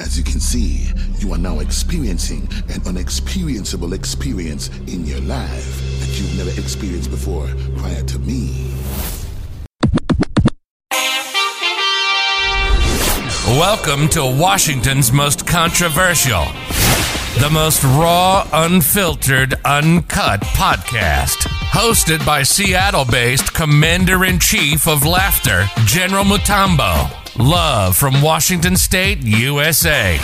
As you can see, you are now experiencing an unexperienceable experience in your life that you've never experienced before prior to me. Welcome to Washington's most controversial, the most raw, unfiltered, uncut podcast. Hosted by Seattle based Commander in Chief of Laughter, General Mutombo. Love from Washington State, USA.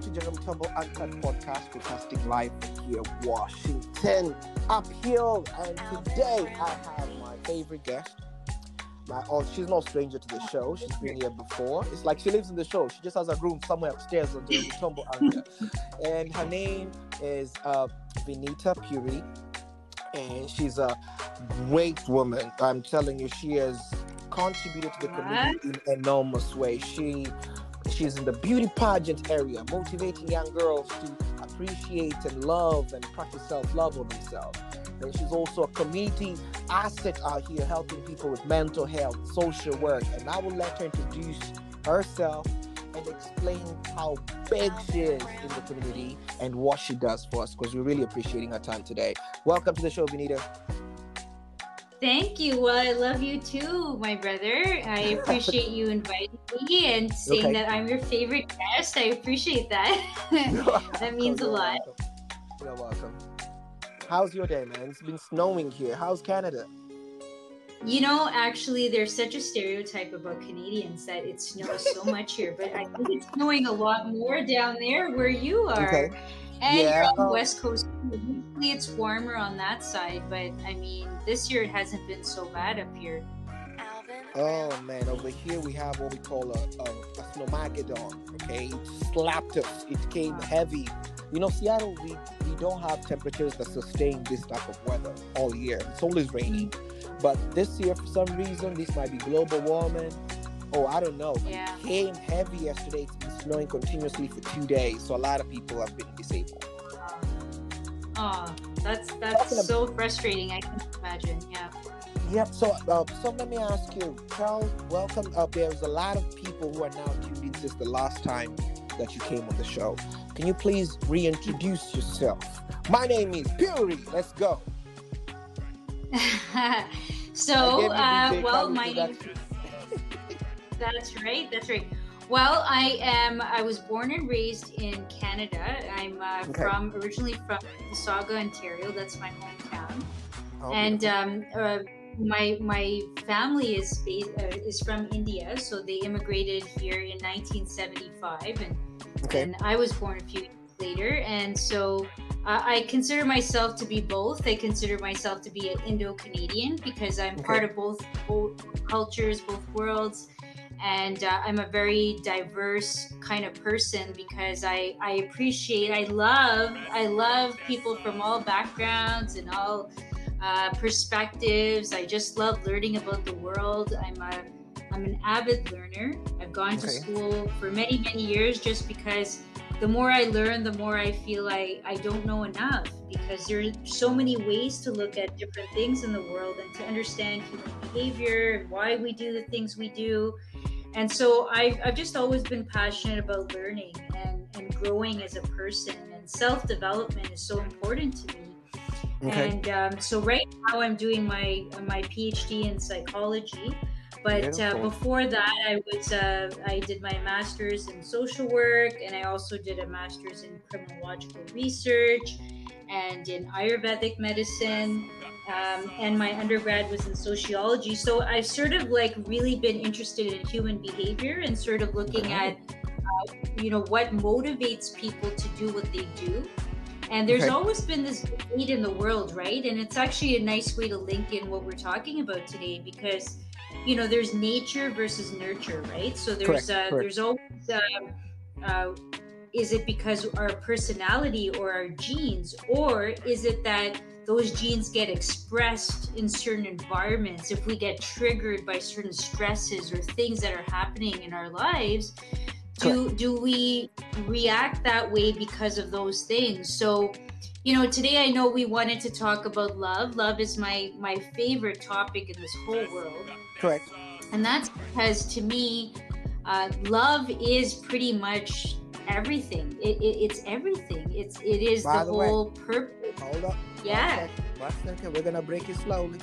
to Uncut Podcast, broadcasting live here, Washington, uphill. And today I have my favorite guest. My, oh, she's no stranger to the show. She's been here before. It's like she lives in the show. She just has a room somewhere upstairs on General Tumble Uncut. And her name is uh, Vinita Puri. And she's a great woman. I'm telling you, she has contributed to the community in enormous way. She she's in the beauty pageant area, motivating young girls to appreciate and love and practice self-love on themselves. And she's also a community asset out here helping people with mental health, social work. And I will let her introduce herself and explain how big she is in the community and what she does for us because we're really appreciating her time today. Welcome to the show, Vinita. Thank you. Well, I love you too, my brother. I appreciate you inviting me and saying Okay. that I'm your favorite guest. I appreciate that. that means a lot. welcome. You're welcome. How's your day, man? It's been snowing here. How's Canada? You know, actually, there's such a stereotype about Canadians that it snows so much here, but I think it's snowing a lot more down there where you are. Okay. And Yeah, you're on the west coast. Usually it's warmer on that side, but I mean, this year it hasn't been so bad up here. Oh man, over here we have what we call a, a, a snowmageddon. Okay, it slapped us. It came heavy. You know, Seattle, we, we don't have temperatures that sustain this type of weather all year. It's always rainy. Mm. But this year, for some reason, this might be global warming. Oh, I don't know. Yeah. It came heavy yesterday. It's been snowing continuously for two days. So a lot of people have been disabled. Oh, that's that's so frustrating. I can imagine. Yeah. Yep. So, uh, so let me ask you, Charles. Welcome up. There's a lot of people who are now tuned in since the last time that you came on the show. Can you please reintroduce yourself? My name is Puri. Let's go. So, uh, well, my name. That's right. That's right. Well, I am. I was born and raised in Canada. I'm uh, Okay. from originally from Mississauga, Ontario. That's my hometown. Oh, and um, uh, my my family is based, uh, is from India, so they immigrated here in 1975, and okay. and I was born a few years later, and so uh, I consider myself to be both. I consider myself to be an Indo-Canadian because I'm Okay. part of both both cultures, both worlds, and uh, I'm a very diverse kind of person because I I appreciate, I love, I love people from all backgrounds and all uh, perspectives. I just love learning about the world. I'm a I'm an avid learner. I've gone to school for many, many years just because the more I learn, the more I feel I, I don't know enough because there are so many ways to look at different things in the world and to understand human behavior and why we do the things we do. And so I've, I've just always been passionate about learning and, and growing as a person, and self development is so important to me. Okay. And um, so right now I'm doing my my PhD in psychology. But uh, before that, I was uh, I did my master's in social work, and I also did a master's in criminological research and in Ayurvedic medicine. Um, and my undergrad was in sociology. So I've sort of like really been interested in human behavior and sort of looking at, uh, you know, what motivates people to do what they do. And there's Okay. always been this debate in the world, right? And it's actually a nice way to link in what we're talking about today because, you know, there's nature versus nurture, right? So there's Correct, uh, correct. there's always um, uh, is it because our personality or our genes, or is it that those genes get expressed in certain environments? If we get triggered by certain stresses or things that are happening in our lives do do we react that way because of those things? So you know today i know we wanted to talk about love. Love is my my favorite topic in this whole world Correct. And that's because to me, uh, love is pretty much everything. It, it, it's everything. It's it is By the, the way- whole purpose. Hold up. Yeah. One second. One second. We're gonna break it slowly.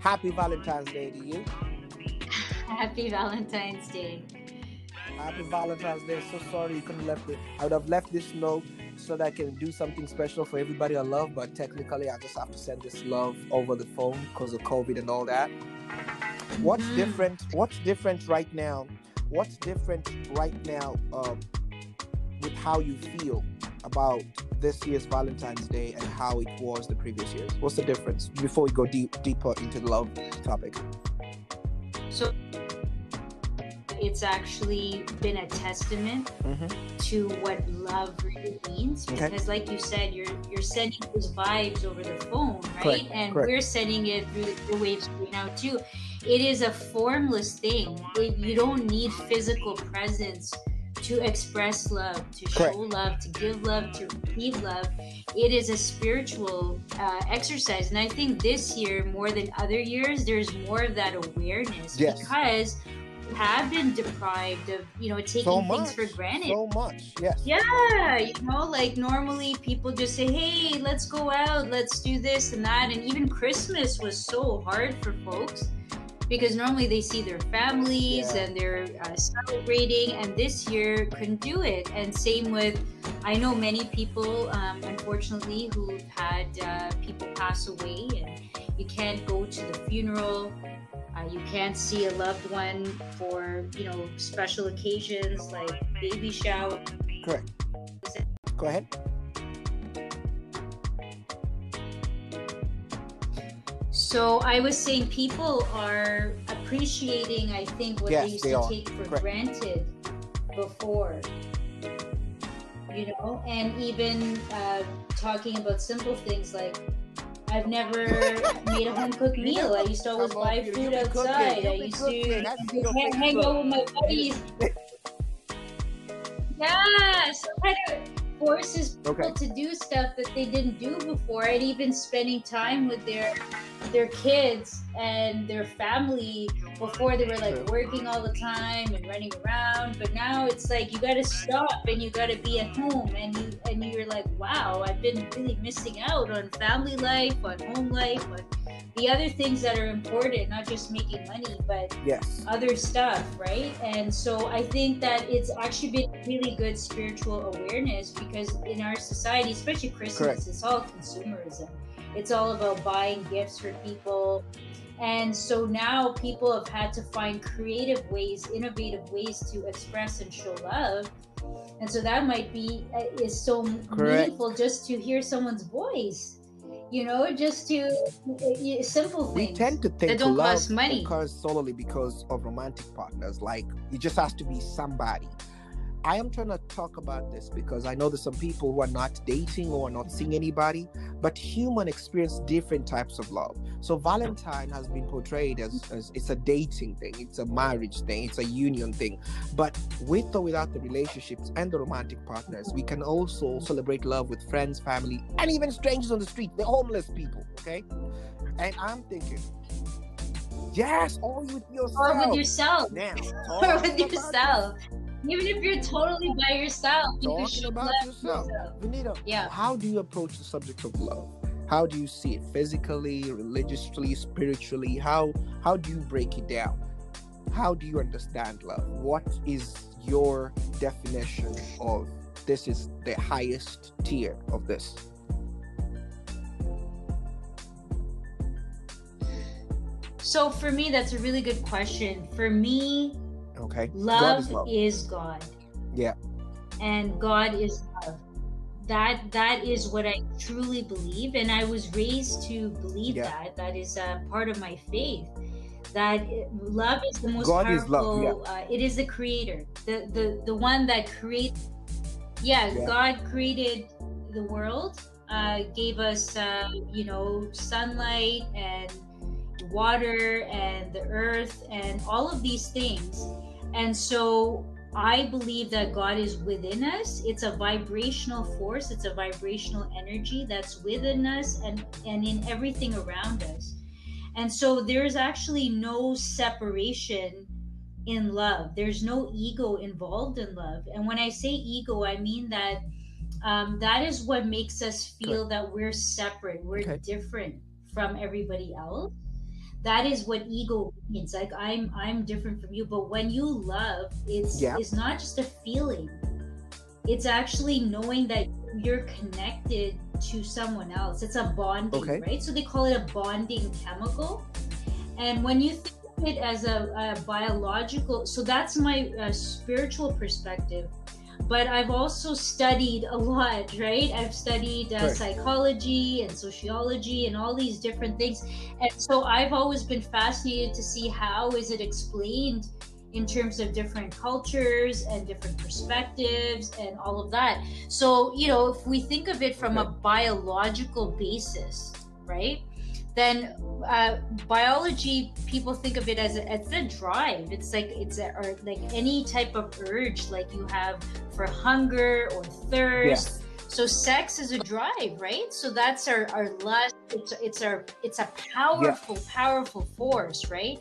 Happy Valentine's Day to you. Happy Valentine's Day. Happy Valentine's Day. So sorry you couldn't left it. I would have left this note so that I can do something special for everybody I love, but technically I just have to send this love over the phone because of COVID and all that. What's different? What's different right now? What's different right now um, with how you feel about this year's Valentine's Day and how it was the previous years? What's the difference before we go deep, deeper into the love topic? So it's actually been a testament Mm-hmm. to what love really means Okay. because like you said you're you're sending those vibes over the phone right Correct, and correct. we're sending it through the waves right now too it is a formless thing you don't need physical presence to express love to Correct. show love to give love to receive love it is a spiritual uh, exercise and i think this year more than other years there's more of that awareness Yes. because we have been deprived of you know taking So things for granted So much. Yes. yeah, you know, like normally people just say, "Hey, let's go out, let's do this and that," and even Christmas was so hard for folks because normally they see their families Yeah. and they're uh, celebrating, and this year couldn't do it. And same with, I know many people, um, unfortunately, who've had uh, people pass away, and you can't go to the funeral. Uh, you can't see a loved one for you know special occasions like baby shower Correct. Go ahead. So I was saying people are appreciating, I think, what Yes, they used they to are. take for Correct. granted before. You know, and even uh, talking about simple things like I've never made a home cooked meal. I used to always buy food outside. I used to hang, hang out with my buddies. Yeah, so kind of forces people Okay. to do stuff that they didn't do before, and even spending time with their their kids and their family before they were like working all the time and running around. But now it's like you got to stop and you got to be at home, and you and you're like, wow, I've been really missing out on family life, on home life, on the other things that are important, not just making money, but Yes. other stuff, right? And so I think that it's actually been really good spiritual awareness because in our society, especially Christmas, Correct. it's all consumerism. It's all about buying gifts for people. And so now people have had to find creative ways, innovative ways to express and show love. And so that might be uh, is so Correct. meaningful just to hear someone's voice. You know, just to uh, simple We tend to think that don't love cost money. occurs solely because of romantic partners. Like it just has to be somebody. I am trying to talk about this because I know there's some people who are not dating or are not seeing anybody, but human experience different types of love. So Valentine has been portrayed as, as it's a dating thing, it's a marriage thing, it's a union thing. But with or without the relationships and the romantic partners, we can also celebrate love with friends, family, and even strangers on the street, the homeless people. Okay, and I'm thinking, yes, all with yourself. or with yourself. Or talking with yourself. Even if you're totally by yourself, you Talking about yourself. yourself. Vinita, Yeah. how do you approach the subject of love? How do you see it physically, religiously, spiritually? How how do you break it down? How do you understand love? What is your definition of this is the highest tier of this? So for me, that's a really good question. For me, Okay. love, is, is. God. Yeah. And God is love. That that is what I truly believe, and I was raised to believe Yeah. that. That is a part of my faith. That love is the most God is powerful. love, uh, it is the creator, the the the one that creates. Yeah, Yeah. God created the world, uh, gave us uh, you know sunlight and water and the earth and all of these things. And so I believe that God is within us. It's a vibrational force, it's a vibrational energy that's within us and, and in everything around us. And so there's actually no separation in love. There's no ego involved in love. And when I say ego, I mean that um, that is what makes us feel that we're separate, we're Okay. different from everybody else. That is what ego means. Like I'm, I'm different from you. But when you love, it's Yeah. it's not just a feeling. It's actually knowing that you're connected to someone else. It's a bonding, Okay. right? So they call it a bonding chemical. And when you think of it as a, a biological, so that's my uh, spiritual perspective. But I've also studied a lot, right? I've studied uh, Right. psychology and sociology and all these different things. And so I've always been fascinated to see how is it explained in terms of different cultures and different perspectives and all of that. So, you know, if we think of it from a biological basis, right? Then uh, biology, people think of it as a, it's a drive. It's like it's a, or like any type of urge, like you have for hunger or thirst. So sex is a drive, right? So that's our our lust. It's it's our it's a powerful, powerful force, right?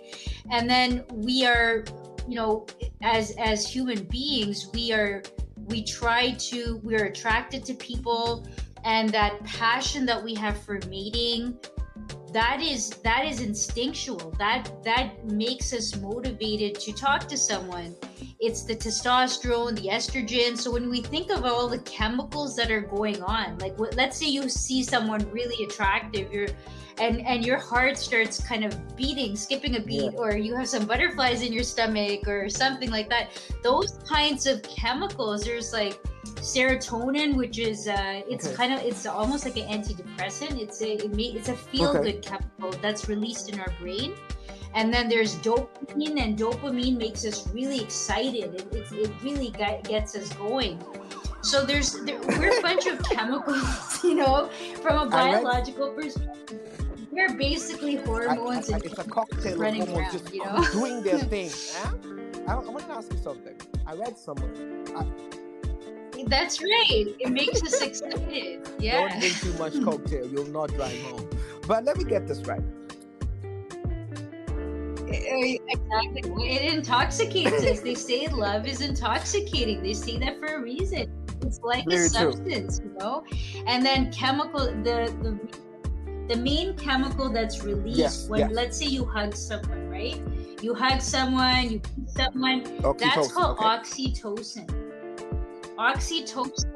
And then we are, you know, as as human beings, we are we try to we're attracted to people, and that passion that we have for mating that is that is instinctual. That that makes us motivated to talk to someone. It's the testosterone the estrogen. So when we think of all the chemicals that are going on like what, let's say you see someone really attractive you're and and your heart starts kind of beating skipping a beat or you have some butterflies in your stomach or something like that those kinds of chemicals there's like serotonin which is uh it's Okay. kind of it's almost like an antidepressant it's a it ma- it's a feel good chemical that's released in our brain and then there's dopamine and dopamine makes us really excited it, it, it really get, gets us going so there's there, we're a bunch of chemicals you know from a biological perspective we're basically I- I- hormones I- and it's a cocktail running around, just you know? doing their thing. I, I want to ask you something. I read somewhere. That's right it makes us excited yeah Don't drink too much cocktail. You'll not drive home. But let me get this right. Eh, eh, exactly. It intoxicates us. They say love is intoxicating. They say that for a reason. It's like Very a true. substance, you know. And then chemical, the the the main chemical that's released Yes, when, yes. let's say, you hug someone, right? You hug someone, you kiss someone. Okay, That's called okay. oxytocin. Oxytocin.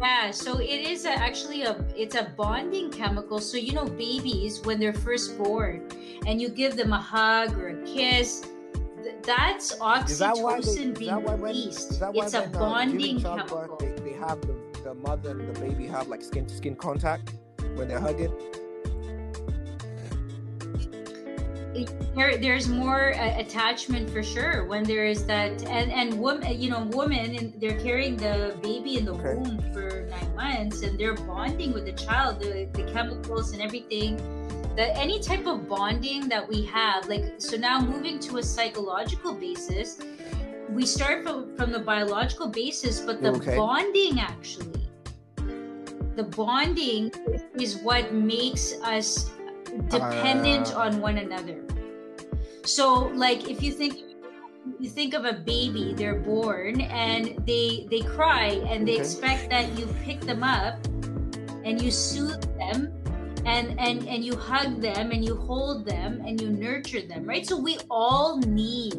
Yeah, so it is a, actually a it's a bonding chemical. So you know babies when they're first born and you give them a hug or a kiss, th- that's Is that they, oxytocin being that when, released. It's a when, uh, bonding during chemical. childbirth they, they have the, the mother and the baby have like skin to skin contact when they're hugging? There, there's more uh, attachment for sure when there is that and and woman you know women and they're carrying the baby in the Okay. womb for nine months and they're bonding with the child the, the chemicals and everything that any type of bonding that we have like so now moving to a psychological basis we start from, from the biological basis but the Okay. bonding actually the bonding is what makes us dependent Ah. on one another so like if you think you think of a baby they're born and they they cry and they Okay. expect that you pick them up and you soothe them and and and you hug them and you hold them and you nurture them right so we all need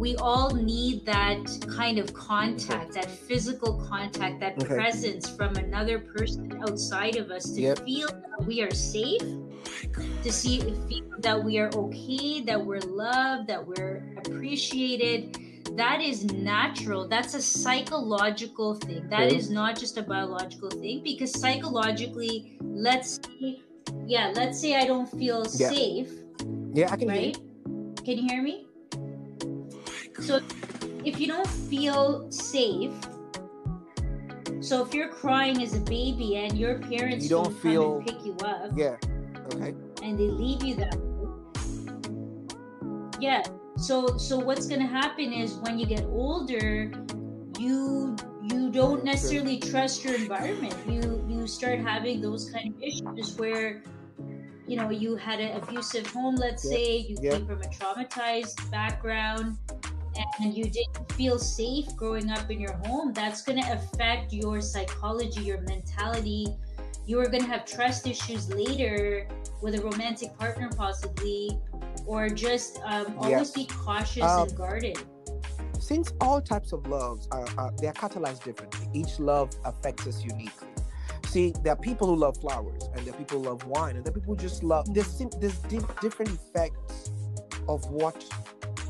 we all need that kind of contact that physical contact that Okay. presence from another person outside of us to Yep. feel that we are safe to see feel that we are okay that we're loved that we're appreciated that is natural that's a psychological thing That is Okay. not just a biological thing because psychologically let's say yeah let's say i don't feel Yeah. safe Yeah, I can hear you. can you hear me so if you don't feel safe so if you're crying as a baby and your parents You don't don't, feel- come and pick you up Yeah. Okay. and they leave you that way. yeah so so what's gonna happen is when you get older you you don't necessarily trust your environment you you start having those kind of issues where you know you had an abusive home let's Yeah. say you Yeah. came from a traumatized background and you didn't feel safe growing up in your home, that's going to affect your psychology, your mentality. You are going to have trust issues later with a romantic partner, possibly, or just um, always Yes. be cautious Um, and guarded. since all types of loves are, are they are catalyzed differently each love affects us uniquely see there are people who love flowers and there are people who love wine and there are people who just love there's, there's di- different effects of what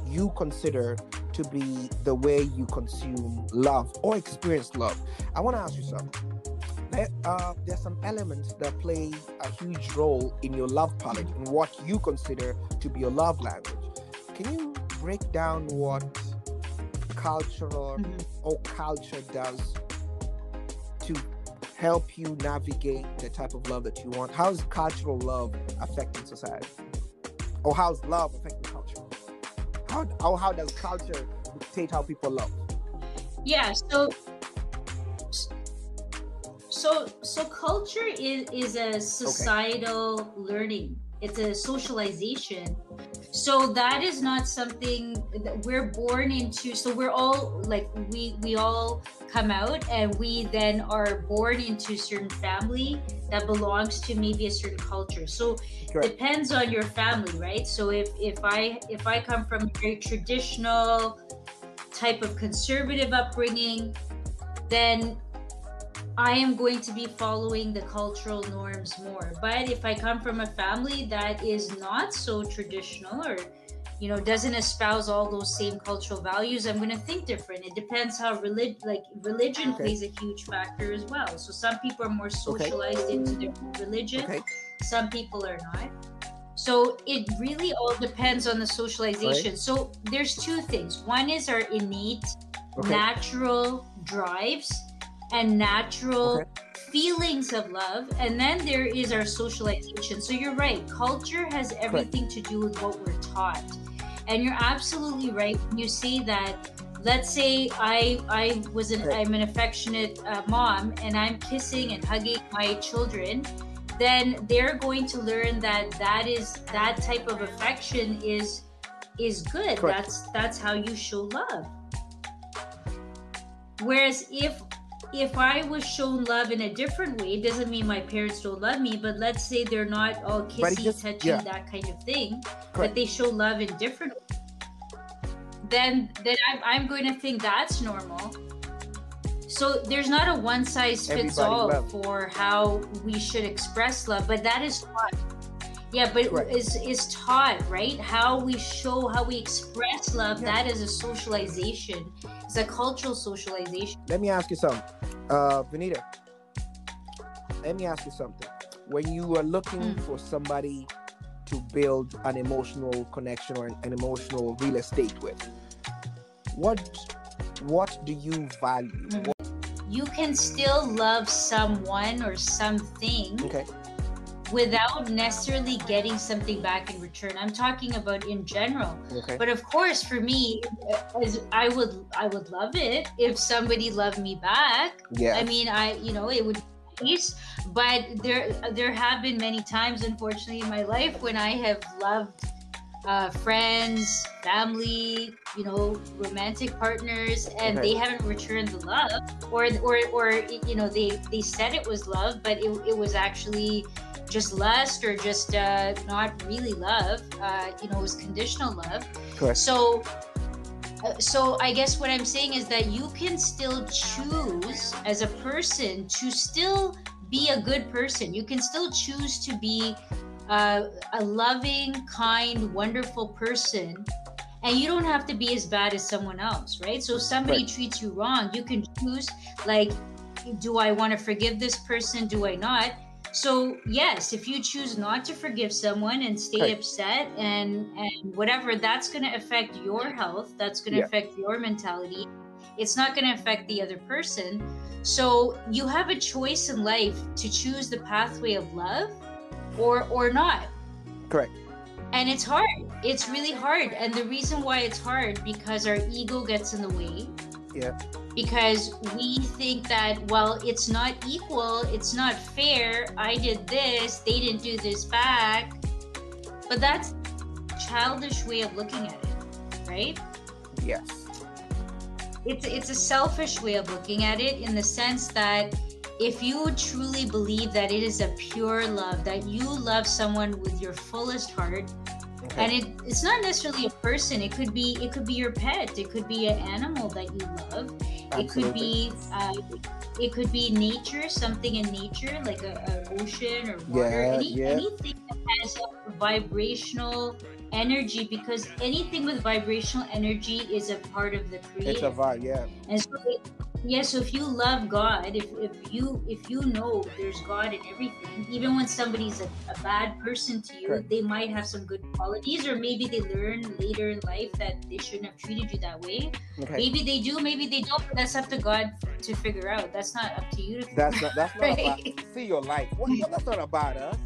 you consider to be the way you consume love or experience love i want to ask you something there, uh, there's some elements that play a huge role in your love palette in what you consider to be your love language can you break down what cultural Mhm. or culture does to help you navigate the type of love that you want? How's cultural love affecting society? Or how's love affecting culture? How, how, how does culture dictate how people love? Yeah, so so so culture is is a societal learning. It's a socialization. So that is not something that we're born into. So we're all like we we all come out and we then are born into a certain family that belongs to maybe a certain culture. So Correct. depends on your family, right? So if if I if I come from a very traditional type of conservative upbringing, then I am going to be following the cultural norms more. But if I come from a family that is not so traditional or you know doesn't espouse all those same cultural values i'm going to think different it depends how relig- like religion Okay. plays a huge factor as well so some people are more socialized into their religion Okay. some people are not so it really all depends on the socialization so there's two things one is our innate Okay. natural drives and natural Okay. feelings of love. And then there is our socialization. So you're right culture has everything to do with what we're taught. And you're absolutely right when you say that let's say i i was an i'm an affectionate uh, mom and i'm kissing and hugging my children then they're going to learn that that is that type of affection is is good. Correct. that's that's how you show love. Whereas if if i was shown love in a different way it doesn't mean my parents don't love me but let's say they're not all kissy just- touchy yeah. that kind of thing but they show love in different then then I'm, I'm going to think that's normal so there's not a one size fits Everybody all love. for how we should express love but that is taught yeah but Correct. is is taught right how we show how we express love Yeah. that is a socialization it's a cultural socialization Let me ask you something. Uh, Vinita, let me ask you something. When you are looking Mm. for somebody to build an emotional connection or an, an emotional real estate with, what what do you value? Mm. What, you can still love someone or something okay, without necessarily getting something back in return. I'm talking about in general. okay, But of course, for me, as I would I would love it if somebody loved me back. yeah, I mean, I you know it would. But there there have been many times, unfortunately, in my life when I have loved uh, friends, family, you know, romantic partners, and Okay. they haven't returned the love, or or or you know they they said it was love, but it, it was actually just lust or just uh, not really love. Uh, you know, it was conditional love. correct. So, uh, so I guess what I'm saying is that you can still choose as a person to still be a good person. You can still choose to be uh, a loving, kind, wonderful person. And you don't have to be as bad as someone else, right? So if somebody Right. treats you wrong, you can choose like, do I want to forgive this person? Do I not? So yes, if you choose not to forgive someone and stay Right. upset and and whatever, that's going to affect your health. That's going to Yeah. affect your mentality. It's not going to affect the other person. So you have a choice in life to choose the pathway of love or or not. Correct. And it's hard. It's really hard. And the reason why it's hard because our ego gets in the way Yeah. because we think that well it's not equal it's not fair i did this they didn't do this back but that's childish way of looking at it right Yes. It's it's a selfish way of looking at it in the sense that if you truly believe that it is a pure love, that you love someone with your fullest heart, Okay. and it, it's not necessarily a person. It could be it could be your pet. It could be an animal that you love. It could be uh, it could be nature something in nature like a, a ocean or water. Yeah, any, yeah. anything that has a vibrational energy because anything with vibrational energy is a part of the creation. It's a vibe, yeah. and so yeah so if you love god if, if you if you know there's god in everything even when somebody's a, a bad person to you Correct. they might have some good qualities or maybe they learn later in life that they shouldn't have treated you that way Okay. maybe they do maybe they don't but that's up to god to figure out that's not up to you to figure That's not that's not about see your life. What, what- that's not about us.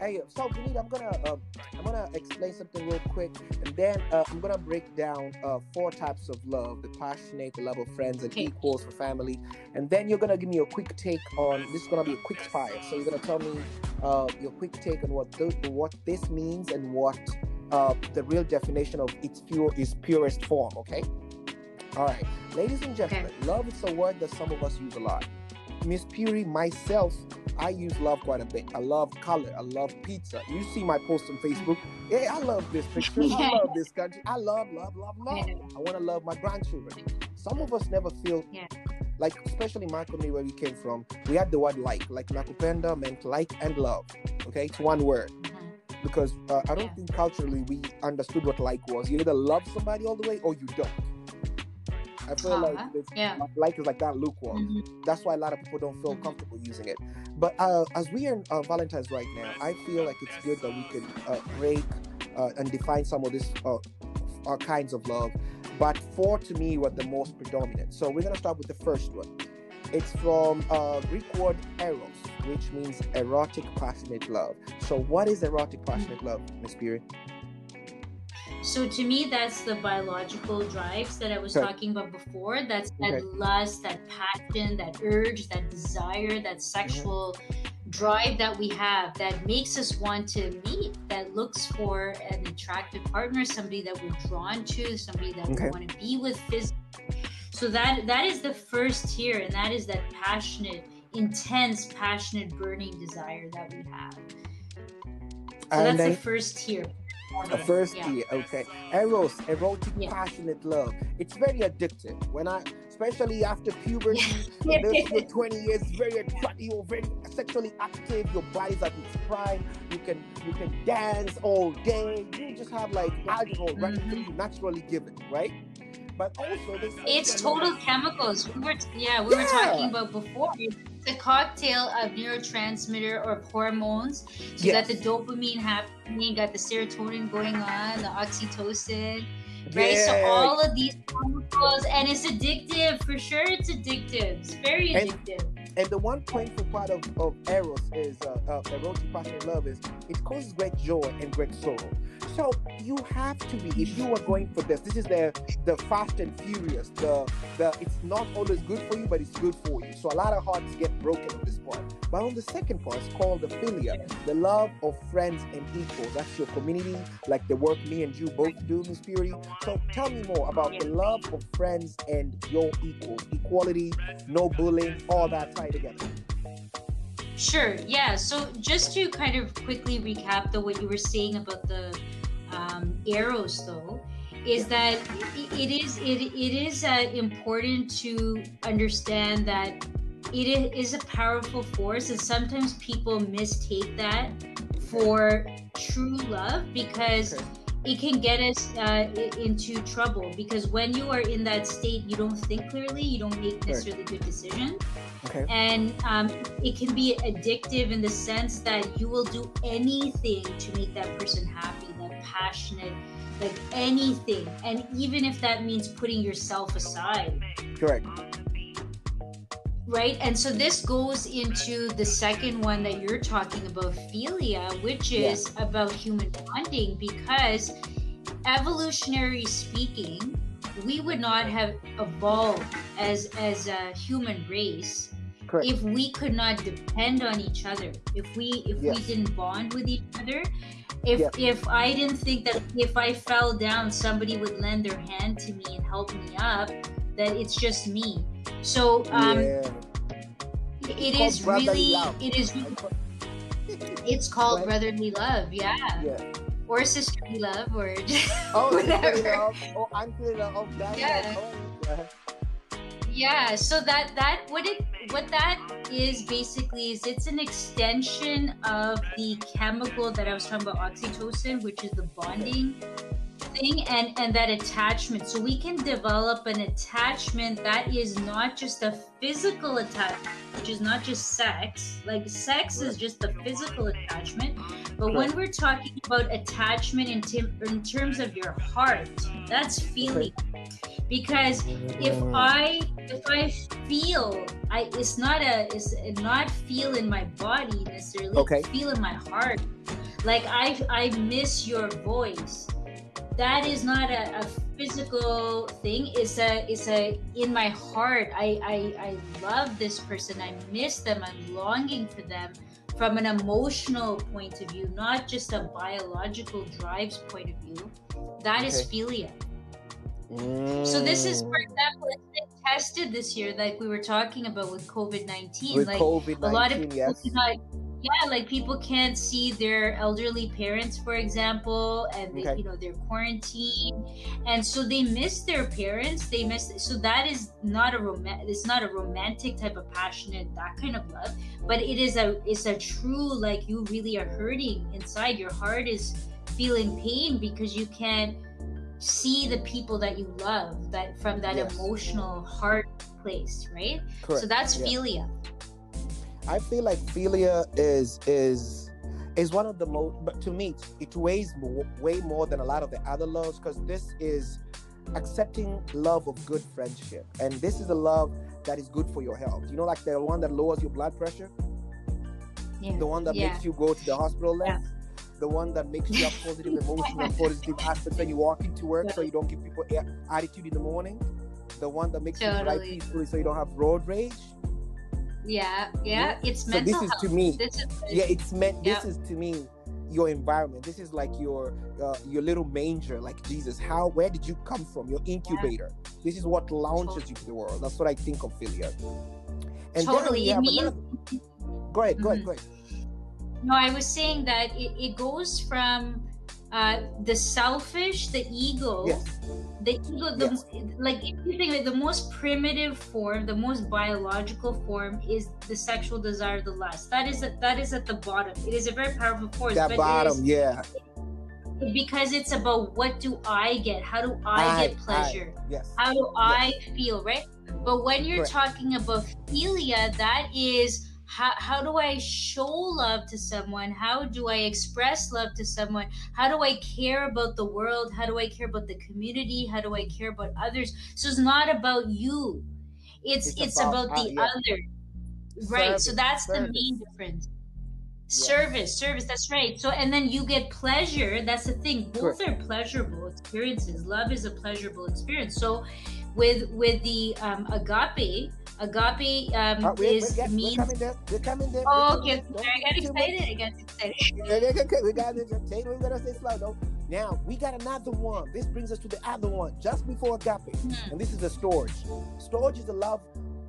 Hey, so Vinita, I'm gonna um, I'm gonna explain something real quick, and then uh, I'm gonna break down uh, four types of love: the passionate, the love of friends, and Okay. equals for family. And then you're gonna give me a quick take on this. Is gonna be a quick fire. So you're gonna tell me uh, your quick take on what those, what this means and what uh, the real definition of its pure is purest form. Okay. All right, ladies and gentlemen, love is a word that some of us use a lot. Miss Puri, myself, I use love quite a bit. I love color. I love pizza. You see my post on Facebook. Hey, I love this picture. I love this country. I love, love, love, love. Yeah. I want to love my grandchildren. Some of us never feel Yeah. like, especially my community where we came from, we had the word like. Like Nakupenda meant like and love. Okay, it's one word. Mhm. Because uh, I don't Yeah. think culturally we understood what like was. You either love somebody all the way or you don't. I feel Uh-huh. like this, yeah like is like that lukewarm Mhm. that's why a lot of people don't feel Mhm. comfortable using it. But uh, as we are uh, Valentine's right now, I feel like it's good that we could uh, break uh, and define some of these uh, kinds of love. But four to me were the most predominant. So we're gonna start with the first one. It's from uh, Greek word eros, which means erotic, passionate love. So what is erotic, passionate love, Miss Puri? So to me, that's the biological drives that I was Okay. talking about before. That's that Okay. lust, that passion, that urge, that desire, that mm-hmm. sexual drive that we have that makes us want to meet, that looks for an attractive partner, somebody that we're drawn to, somebody that Okay. we want to be with physically. So that that is the first tier, and that is that passionate, intense, passionate, burning desire that we have. So And that's the first tier. The first Yeah. year, okay. Eros, erotic, Yeah. passionate love. It's very addictive. When I, especially after puberty, when there's your 20 years, very attractive. You're very sexually active. Your body's at its prime. You can you can dance all day. You just have like alcohol right Mhm. to you naturally given, right? But also, this It's total chemicals. We were, yeah, we were talking about before. A cocktail of neurotransmitter or hormones. So you Yes. got the dopamine happening, got the serotonin going on, the oxytocin, right? So all of these chemicals, and it's addictive for sure. It's addictive. It's very addictive. And the one painful part of, of Eros is uh, uh, erotic passionate love is it causes great joy and great sorrow. So you have to be if you are going for this. This is the the fast and furious. The the it's not always good for you, but it's good for you. So a lot of hearts get broken on this part. But on the second part, it's called the philia, the love of friends and equals. That's your community, like the work me and you both do, Miss Purity. So tell me more about the love of friends and your equals, equality, no bullying, all that tied together. Sure. Yeah. So just to kind of quickly recap the what you were saying about the um, Eros, though, is that it is it, it is uh, important to understand that it is a powerful force, and sometimes people mistake that for true love because. Okay. It can get us uh, into trouble because when you are in that state, you don't think clearly, you don't make necessarily good decisions Okay. and um, it can be addictive in the sense that you will do anything to make that person happy passionate like anything and even if that means putting yourself aside Correct. right and so this goes into the second one that you're talking about philia which Yeah. is about human bonding because evolutionary speaking we would not have evolved as as a human race Correct. if we could not depend on each other if we if we didn't bond with each other if Yeah. if i didn't think that if i fell down somebody would lend their hand to me and help me up that it's just me so um yeah. it is really it is it's called Right. brotherly love yeah yeah. or sisterly love or Oh, whatever whatever. Oh, I'm feeling of that. Yeah. Oh, yeah. so that that what it what that is basically is it's an extension of the chemical that i was talking about oxytocin which is the bonding thing and and that attachment. So we can develop an attachment that is not just a physical attachment which is not just sex. Like sex is just the physical attachment. But when we're talking about attachment in, tim- in terms of your heart that's feeling. Because if Mm. i if i feel i it's not a it's not feel in my body necessarily Okay. feel in my heart. Like i i miss your voice that is not a, a physical thing it's a it's a in my heart I, I i love this person i miss them i'm longing for them from an emotional point of view not just a biological drives point of view That is Okay. philia so this is, for Mm. example, it's been tested this year, like we were talking about with COVID nineteen. with Like COVID a lot of people yes. cannot, yeah, like people can't see their elderly parents, for example, and they, Okay. you know they're quarantined, and so they miss their parents. They miss. So that is not a romantic. It's not a romantic type of passionate that kind of love, but it is a. It's a true like you really are hurting inside. Your heart is feeling pain because you can't see the people that you love that from that Yes. emotional heart place right Correct. so that's yeah. philia I feel like philia is is is one of the most, but to me, it weighs mo- way more than a lot of the other loves because this is accepting love of good friendship, and this is a love that is good for your health. You know, like the one that lowers your blood pressure, yeah the one that Yeah. makes you go to the hospital less, the one that makes you have positive emotional positive aspects when you walk into work, so you don't give people attitude in the morning. The one that makes you drive Totally. peacefully, so you don't have road rage. Yeah yeah it's So mental this is to me. This is yeah it's meant this is to me your environment. This is like your uh, your little manger like jesus how where did you come from? Your incubator. This is what launches you to the world. That's what i think of philia. And then Totally, it means- another- go ahead go ahead Mhm. go ahead. No i was saying that it, it goes from uh the selfish the ego yes. the ego the, Yes. like if you think of it, the most primitive form the most biological form is the sexual desire the lust. That is at, that is at the bottom. It is a very powerful force that bottom it yeah. because it's about what do i get? How do i, get pleasure? yes. How do i feel right? But when you're Correct. talking about philia that is how, how do i show love to someone? How do i express love to someone? How do i care about the world? How do i care about the community? How do i care about others? So it's not about you. It's it's, It's about, about, the yeah. other. Right so Service, that's the main difference. Yes. service service that's right. So and then you get pleasure that's the thing. Both are pleasurable experiences. Love is a pleasurable experience. So with with the um agape agape um Uh, we're, is we're, get- we're means coming there we're coming there oh okay. I got Don't much. excited I got excited Yeah, yeah, okay, we got. Say we're gonna say slow though. Now we got another one. This brings us to the other one, just before agape, Hmm. and this is the storge. Storge is the love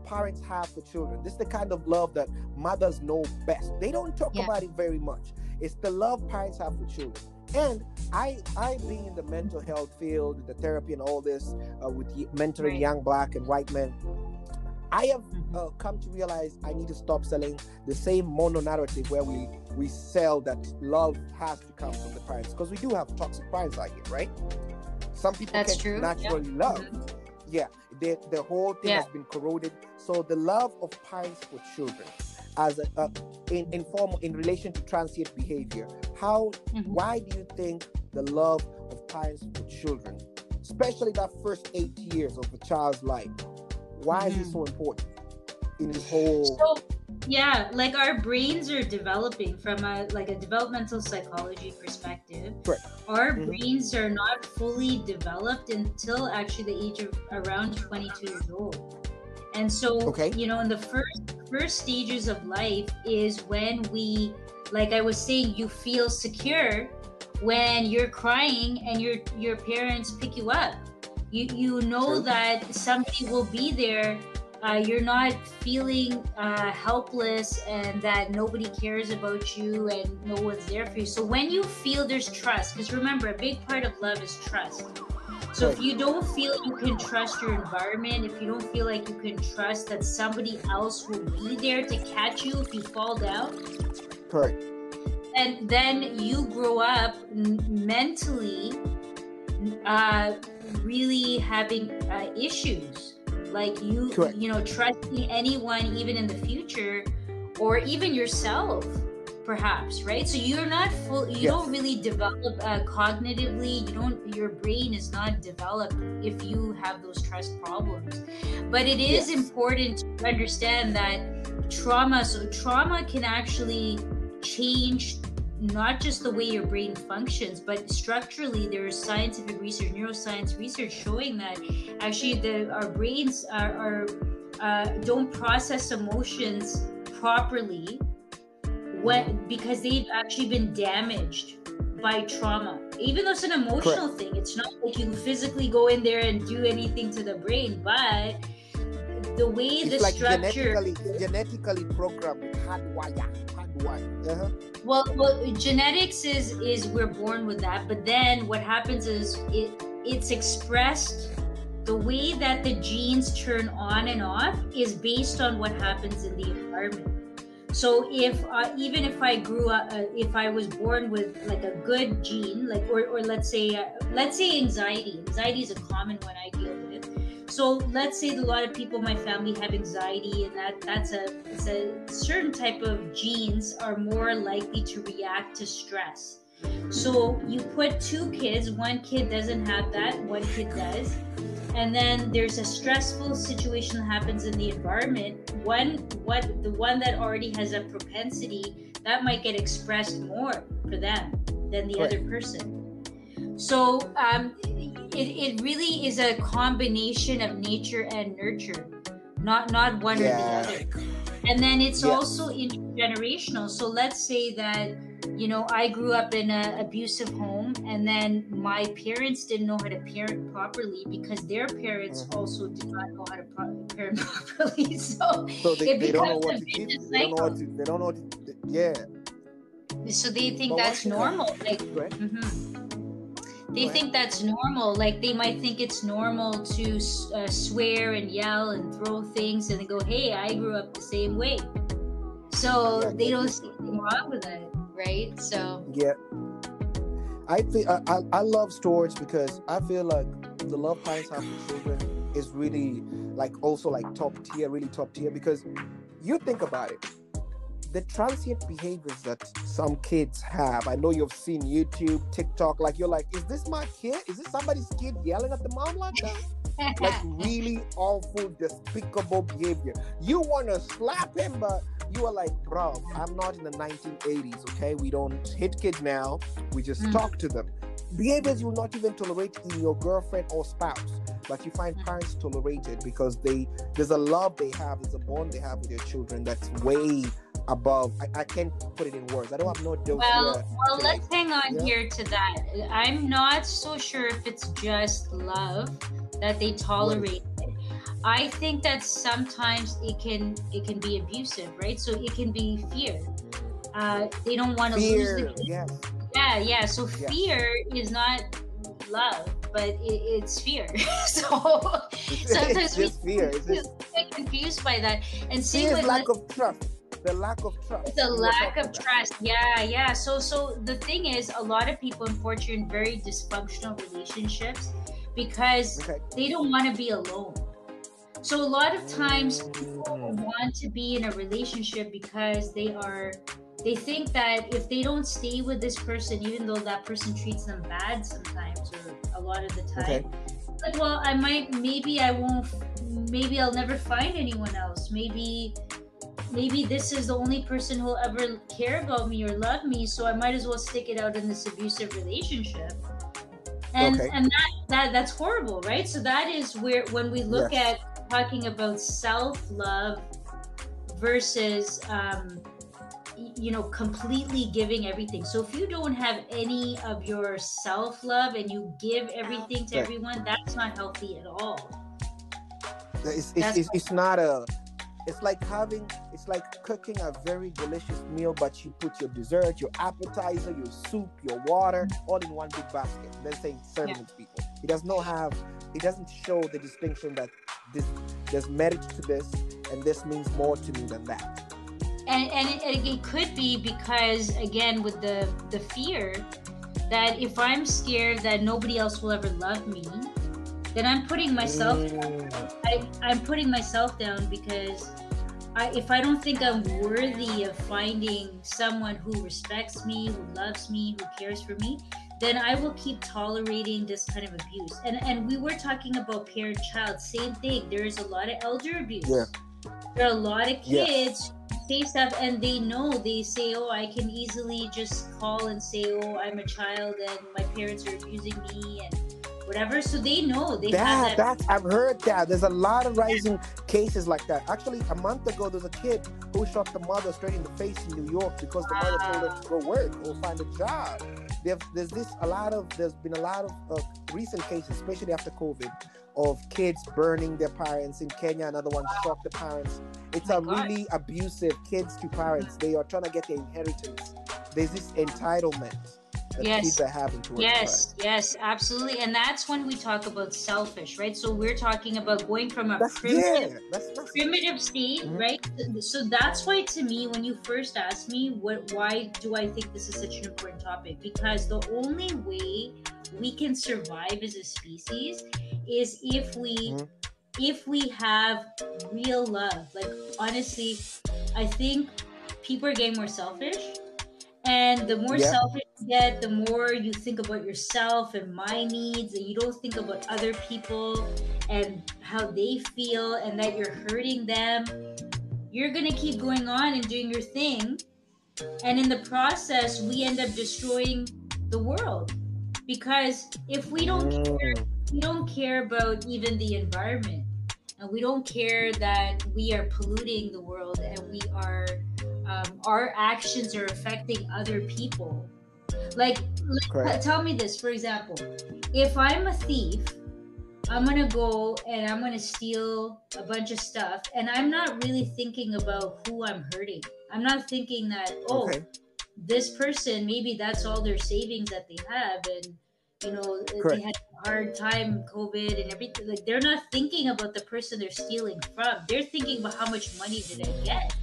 parents have for children. This is the kind of love that mothers know best. They don't talk Yeah. about it very much. It's the love parents have for children. And I, I being in the mental health field, the therapy, and all this uh, with mentoring Right. young black and white men, I have Mhm. uh, come to realize I need to stop selling the same mono narrative where we we sell that love has to come from the parents because we do have toxic parents out here, right? Some people That's can true, yeah. naturally love. Mhm. Yeah, the the whole thing Yeah. has been corroded. So the love of parents for children, as a, uh, in in form in relation to transient behavior, how Mhm. why do you think the love of parents for children, especially that first eight years of a child's life, why is it Mhm. so important in this whole? so yeah like our brains are developing from a like a developmental psychology perspective Correct. our Mhm. brains are not fully developed until actually the age of around 22 years old And so, Okay. you know, in the first first stages of life is when we, like I was saying, you feel secure when you're crying and your your parents pick you up. You you know True. that somebody will be there. Uh, you're not feeling uh, helpless and that nobody cares about you and no one's there for you. So when you feel there's trust, because remember, a big part of love is trust. So if you don't feel you can trust your environment, if you don't feel like you can trust that somebody else will be there to catch you if you fall down, Correct. and then you grow up n- mentally uh, really having uh, issues like you Correct. you know trusting anyone even in the future or even yourself perhaps right so you're not full you Yes. don't really develop uh, cognitively you don't your brain is not developed if you have those trust problems but it is Yes. important to understand that trauma so trauma can actually change not just the way your brain functions but structurally there's scientific research neuroscience research showing that actually the our brains are, are uh, don't process emotions properly when because they've actually been damaged by trauma. Even though it's an emotional thing it's not like you physically go in there and do anything to the brain but the way It's the like structure genetically genetically programmed with Hardwire. Uh-huh. Well, well, genetics is is we're born with that, but then what happens is it it's expressed. The way that the genes turn on and off is based on what happens in the environment. So if uh, even if I grew up, uh, if I was born with like a good gene, like or, or let's say uh, let's say anxiety. Anxiety is a common one I deal with. So let's say a lot of people in my family have anxiety, and that that's a it's a certain type of genes are more likely to react to stress. So you put two kids, one kid doesn't have that, one kid does. And then there's a stressful situation that happens in the environment. One what the one that already has a propensity that might get expressed more for them than the Right. other person. So um, it, it really is a combination of nature and nurture, not not one Yeah. or the other. And then it's Yes. also intergenerational. So let's say that you know I grew up in an abusive home, and then my parents didn't know how to parent properly because their parents Mhm. also did not know how to pro- parent properly. So So they, they don't know what to give. vicious They don't know what to. They don't know what to. Yeah. so they think But that's once you come- normal. Like Right. hmm They think that's normal. Like they might think it's normal to uh, swear and yell and throw things, and they go, "Hey, I grew up the same way." So they don't see anything wrong with it, right? So Yeah. I think I, I, I love stories because I feel like the love parents have for children is really like also like top tier, really top tier because you think about it. The transient behaviors that some kids have, I know you've seen YouTube, TikTok, like you're like, is this my kid? Is this somebody's kid yelling at the mom like that? like really awful, despicable behavior. You want to slap him, but you are like, bro, I'm not in the 1980s, okay? We don't hit kids now, we just Mm. talk to them. Behaviors you will not even tolerate in your girlfriend or spouse, but you find Mm. parents tolerate it because they there's a love they have, there's a bond they have with their children that's way above. I, I can't put it in words. I don't have no dose well, well, let's like, hang on yeah. here to that. I'm not so sure if it's just love that they tolerate it. I think that sometimes it can it can be abusive, right? So it can be fear. Uh, they don't want to lose the. Yes. Yeah, yeah. So Yeah. fear is not love, but it, it's fear. so sometimes it's we fear. It's just get confused by that. And same fear with is lack of trust. The lack of trust. the lack of about. trust. Yeah, yeah. So so the thing is, a lot of people unfortunately in very dysfunctional relationships because Okay. they don't want to be alone. So a lot of times people Mm. want to be in a relationship because they are they think that if they don't stay with this person even though that person treats them bad sometimes or a lot of the time Okay. like well i might maybe i won't maybe i'll never find anyone else maybe maybe this is the only person who'll ever care about me or love me so i might as well stick it out in this abusive relationship and Okay. and that, that that's horrible right so that is where when we look Yes. at talking about self love versus um, you know completely giving everything so if you don't have any of your self love and you give everything to Right. everyone that's not healthy at all It's, it's, it's, it's not a. It's like having. It's like cooking a very delicious meal, but you put your dessert, your appetizer, your soup, your water, all in one big basket. Then saying serving Yeah. people. It does not have. It doesn't show the distinction that this there's merit to this, and this means more to me than that. and and it, and it could be because again with the the fear that if i'm scared that nobody else will ever love me then i'm putting myself I, i'm putting myself down because I, if i don't think i'm worthy of finding someone who respects me who loves me who cares for me then i will keep tolerating this kind of abuse. And and we were talking about parent child same thing. There's a lot of elder abuse. Yeah. there are a lot of kids who say stuff and they know they say oh i can easily just call and say oh i'm a child and my parents are abusing me and whatever so they know they that, have that that's I've heard that. There's a lot of rising cases like that. Actually, a month ago, there's a kid who shot the mother straight in the face in New York because the mother told her to go work or find a job. There's, there's this a lot of there's been a lot of uh, recent cases, especially after COVID, of kids burning their parents in Kenya. Another one shot the parents. It's Oh a God. really abusive kids to parents. They are trying to get their inheritance. There's this entitlement Yes. are having towards Yes, yes, absolutely. And that's when we talk about selfish, right? So we're talking about going from a. That's primitive yeah. That's, that's primitive state, Mhm. right? So that's why to me when you first asked me what why do I think this is such an important topic? Because the only way we can survive as a species is if we Mhm. if we have real love. Like honestly, I think people are getting more selfish. And the more Yeah. selfish you get, the more you think about yourself and my needs, and you don't think about other people and how they feel and that you're hurting them. You're gonna keep going on and doing your thing. And in the process, we end up destroying the world. Because if we don't care Mm. we don't care about even the environment and we don't care that we are polluting the world and we are um, our actions are affecting other people. Like, Correct. tell me this for example if i'm a thief i'm gonna go and i'm gonna steal a bunch of stuff and i'm not really thinking about who i'm hurting. I'm not thinking that oh Okay. this person maybe that's all their savings that they have and you know they had a hard time covid and everything. Like they're not thinking about the person they're stealing from. They're thinking about how much money did i get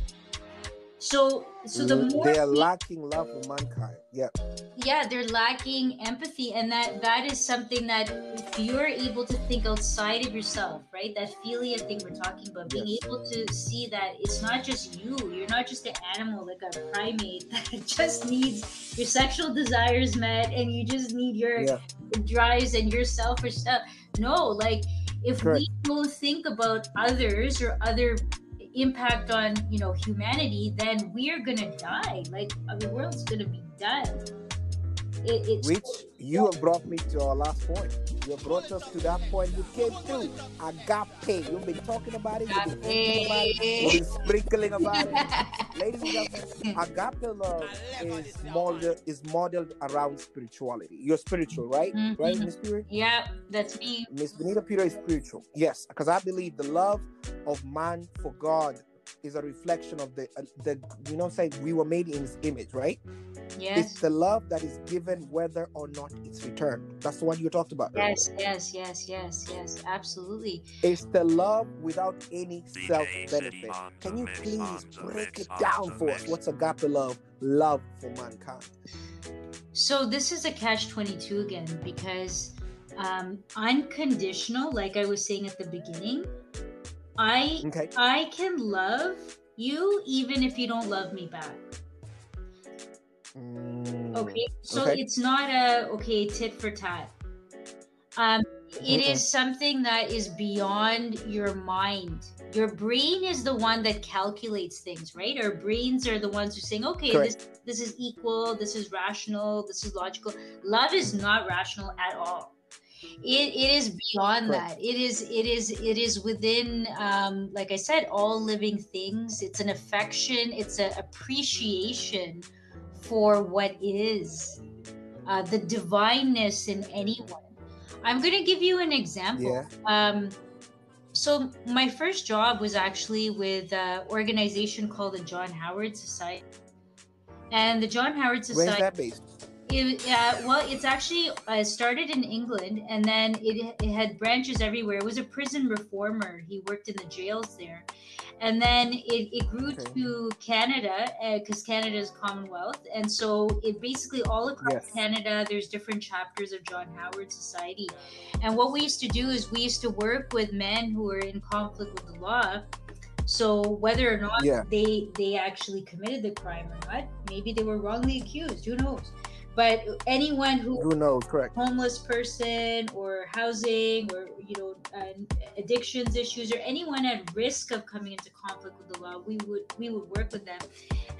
so so the more they are lacking love for mankind. Yeah. yeah they're lacking empathy and that that is something that if you're able to think outside of yourself right that philia thing we're talking about being Yes. able to see that it's not just you you're not just an animal like a primate that just needs your sexual desires met and you just need your Yeah. drives and your selfish stuff no like if Correct. we don't think about others or other impact on you know humanity then we're gonna die. Like the world's gonna be done it, it's Which you have brought me to our last point. You have brought us to that point you came to. Agape. You've been talking about it. You've been thinking about it. You've been sprinkling about it. Ladies and gentlemen, agape love is modeled is modeled around spirituality. You're spiritual, right? Mhm. Right, Miss Puri? yeah that's me Miss Vinita Puri is spiritual. Yes, because I believe the love of man for God is a reflection of the uh, the you know say we were made in his image, right? It's the love that is given whether or not it's returned. That's the one you talked about. earlier. yes yes yes yes yes absolutely It's the love without any self benefit. Can you please break it down for us? mix. What's agape love? Love for mankind. so this is a catch 22 again because um unconditional like i was saying at the beginning i Okay. I can love you even if you don't love me back. Mm, Okay. So okay. it's not a okay tit for tat. Um it Mm-mm. is something that is beyond your mind. Your brain is the one that calculates things, right? Our brains are the ones who are saying, okay, this this is equal, this is rational, this is logical. Love is not rational at all. it, it is beyond Correct. that it is it is it is within um, like i said all living things it's an affection it's an appreciation for what is uh, the divineness in anyone i'm going to give you an example Yeah. um, so my first job was actually with an organization called the john howard society and the john howard Where's society that based? It, uh, well, it's actually uh, started in England, and then it, it had branches everywhere. It was a prison reformer. He worked in the jails there, and then it, it grew Okay. to Canada because Canada is Commonwealth, and so it basically all across Yes. Canada. There's different chapters of John Howard Society, and what we used to do is we used to work with men who were in conflict with the law. So whether or not Yeah. they they actually committed the crime or not, maybe they were wrongly accused. Who knows? But anyone who Who knows? Correct. homeless person or housing or you know uh, addictions issues or anyone at risk of coming into conflict with the law we would we would work with them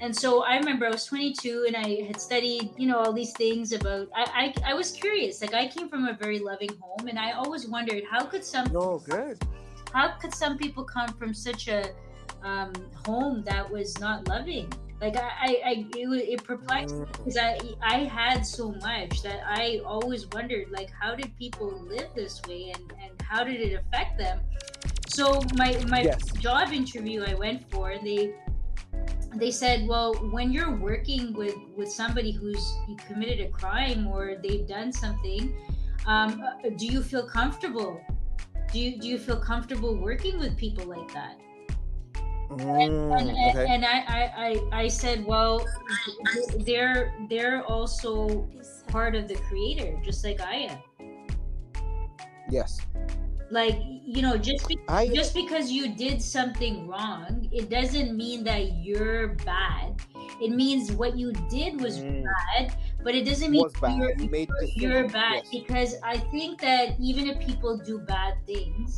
and so i remember i was 22 and i had studied you know all these things about i i, I was curious like i came from a very loving home and i always wondered how could some No, good. how could some people come from such a um, home that was not loving like i i, I it, it perplexed me because I I had so much that I always wondered like how did people live this way and and how did it affect them. So my my Yes. job interview I went for they they said well when you're working with with somebody who's committed a crime or they've done something um, uh, do you feel comfortable do you do you feel comfortable working with people like that Mm, and, okay. and I, I, I, I said, well, they're they're also part of the creator, just like I am. yes. Like you know, just be, I just because you did something wrong, it doesn't mean that you're bad. It means what you did was Mm, bad, but it doesn't mean you're You made decisions. you're bad Yes. because I think that even if people do bad things,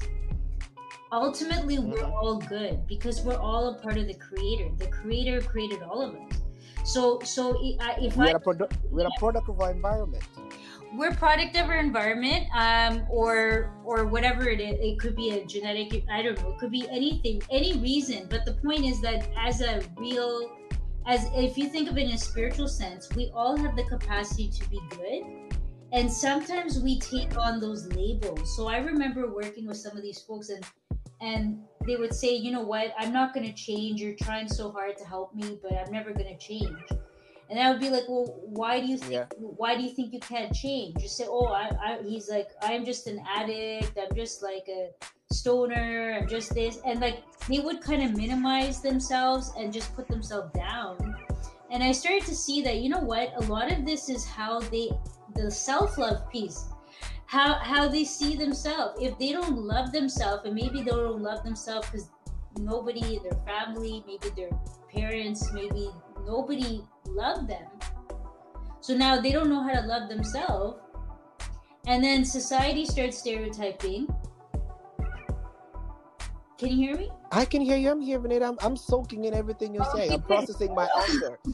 ultimately we're Mhm. all good because we're all a part of the creator. The creator created all of us. So so i- I- if We're a, produ- we're a product of our environment. we're product of our environment um, or or whatever it is it could be a genetic i don't know it could be anything any reason but the point is that as a real as if you think of it in a spiritual sense we all have the capacity to be good and sometimes we take on those labels so i remember working with some of these folks and and they would say you know what i'm not going to change you're trying so hard to help me but i'm never going to change and I would be like, well, why do you think? Yeah. Why do you think you can't change? You say, oh, I, I, he's like, I'm just an addict. I'm just like a stoner. I'm just this, and like they would kind of minimize themselves and just put themselves down. And I started to see that you know what, a lot of this is how they, the self love piece, how how they see themselves. If they don't love themselves, and maybe they don't love themselves because nobody, their family, maybe their parents, maybe nobody loved them. So now they don't know how to love themselves. And then society starts stereotyping. Can you hear me? I can hear you. I'm hearing it. I'm, I'm soaking in everything you're saying. I'm processing my answer.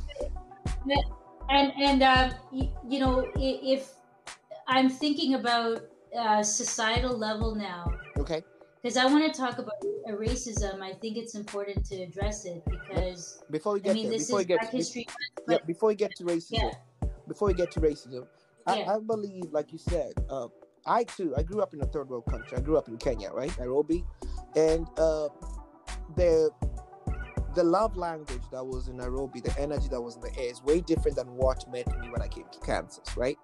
And and uh, you, you know, if I'm thinking about uh, societal level now, Okay. because I want to talk about racism, I think it's important to address it because Before we I get mean there, this before we get History yeah, before we get to racism, before we get to racism, I, Yeah. I believe, like you said, uh, I too, I grew up in a third world country. I grew up in Kenya, right, Nairobi, and uh, the the love language that was in Nairobi, the energy that was in the air, is way different than what met me when I came to Kansas, right?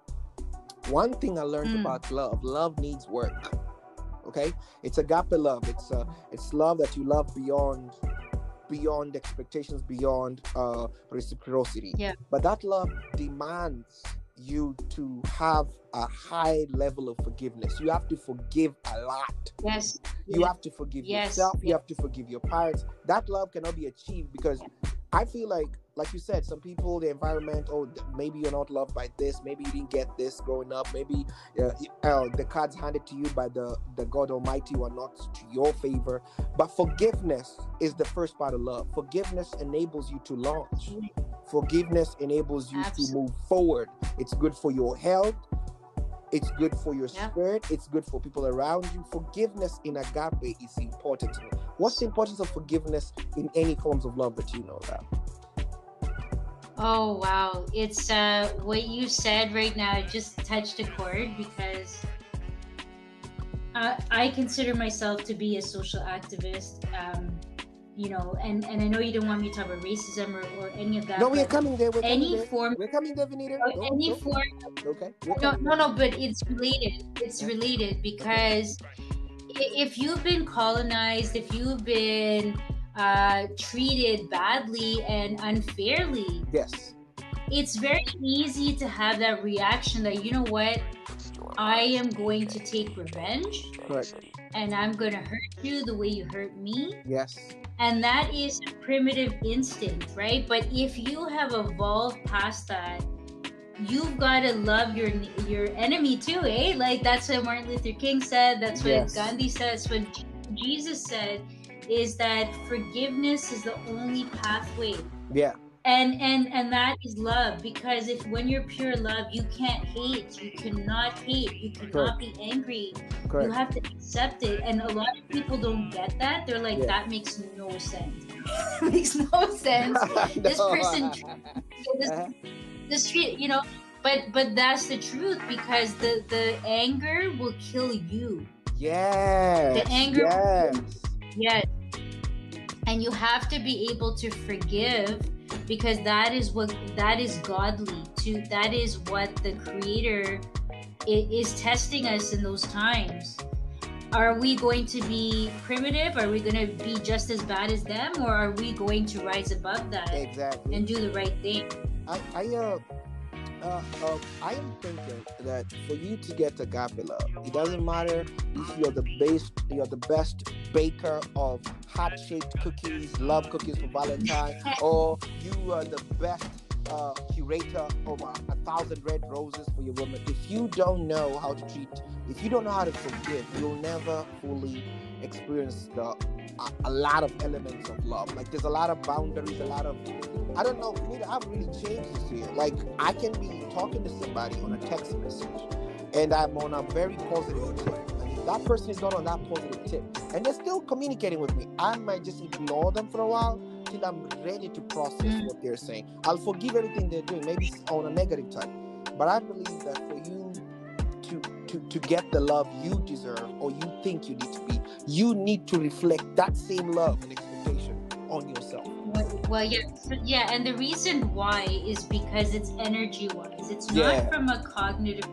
One thing I learned Mm. about love: love needs work. Okay, it's agape love. It's uh, it's love that you love beyond beyond expectations, beyond uh, reciprocity. Yeah. But that love demands you to have a high level of forgiveness. You have to forgive a lot. yes, You have to forgive Yes, yourself. You have to forgive your parents. That love cannot be achieved because I feel like, like you said, some people, the environment, oh, maybe you're not loved by this. Maybe you didn't get this growing up. Maybe uh, uh, the cards handed to you by the, the God Almighty were not to your favor. But forgiveness is the first part of love. Forgiveness enables you to launch. Forgiveness enables you to move forward. It's good for your health. It's good for your Yeah. spirit. It's good for people around you. Forgiveness in agape is important. What's the importance of forgiveness in any forms of love that you know about? Oh wow, it's uh what you said right now just touched a chord because I, I consider myself to be a social activist. Um, you know, and and I know you didn't want me to talk about racism or, or any of that. No, we're coming there. We're coming any there. form, We're coming there, Vinita. uh, Don't- any don't- form. Okay. No, no, no, but it's related. It's related because i- if you've been colonized, if you've been uh, treated badly and unfairly, Yes. it's very easy to have that reaction that you know what i am going to take revenge Correct. and i'm going to hurt you the way you hurt me Yes. and that is a primitive instinct right but if you have evolved past that you've got to love your your enemy too eh like that's what martin luther king said that's what Yes. gandhi said that's what jesus said is that forgiveness is the only pathway Yeah. and and and that is love because if when you're pure love you can't hate you cannot hate you cannot be angry Correct. you have to accept it and a lot of people don't get that they're like Yeah. that makes no sense makes no sense this person this, Uh-huh. this treat you know but but that's the truth because the the anger will kill you Yes. The anger- Yes. Yes. And you have to be able to forgive because that is what that is godly to that is what the creator is testing us in those times. Are we going to be primitive? Are we going to be just as bad as them or are we going to rise above that Exactly. and do the right thing? I, I uh, uh, uh, I am thinking that for you to get agape love, it doesn't matter if you're the best, you're the best baker of heart-shaped cookies, love cookies for Valentine, or you are the best uh, curator of a, a thousand red roses for your woman. If you don't know how to treat, if you don't know how to forgive, you'll never fully experience the a, a lot of elements of love. Like there's a lot of boundaries, a lot of I don't know, I've really changed this year. Like I can be talking to somebody on a text message and I'm on a very positive tip. And if that person is not on that positive tip and they're still communicating with me, I might just ignore them for a while till I'm ready to process Mm. what they're saying. I'll forgive everything they're doing, maybe it's on a negative type. But I believe that for you to to to get the love you deserve or you think you need to be, you need to reflect that same love and expectation on yourself. Well, well, yeah, yeah, and the reason why is because it's energy wise. It's not Yeah. from a cognitive,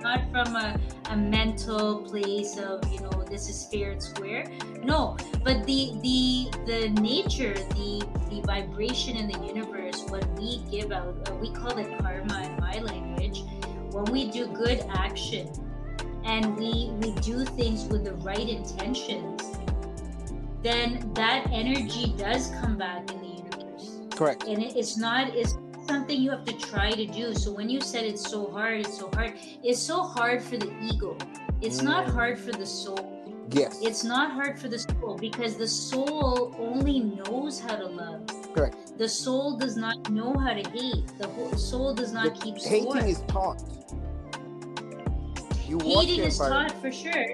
not from a, a mental place of you know this is fair and square. No, but the the the nature, the the vibration in the universe, what we give out, uh, we call it karma in my language. When we do good action, and we we do things with the right intentions then that energy does come back in the universe Correct. and it, it's not it's something you have to try to do so when you said it's so hard it's so hard it's so hard for the ego it's not Mm. hard for the soul Yes. it's not hard for the soul because the soul only knows how to love Correct. the soul does not know how to hate the whole soul does not The keep hating score is taught. You hating is taught for sure.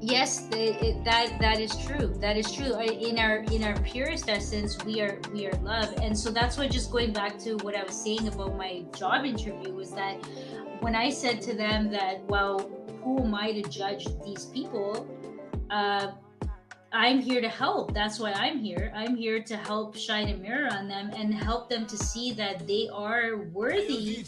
Yes the, it, that that is true. That is true. In our in our purest essence we are we are love. And so that's what just going back to what i was saying about my job interview was that when i said to them that well who am i to judge these people uh, i'm here to help that's why i'm here i'm here to help shine a mirror on them and help them to see that they are worthy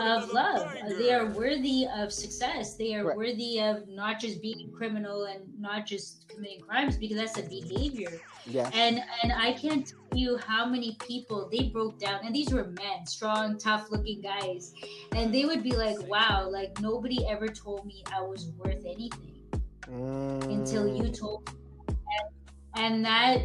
of love. Uh, They are worthy of success. They are Correct. worthy of not just being criminal and not just committing crimes because that's a behavior. Yes. And and I can't tell you how many people they broke down. And these were men, strong, tough-looking guys, and they would be like, "Wow, like nobody ever told me I was worth anything until you Mm, told." me." And, that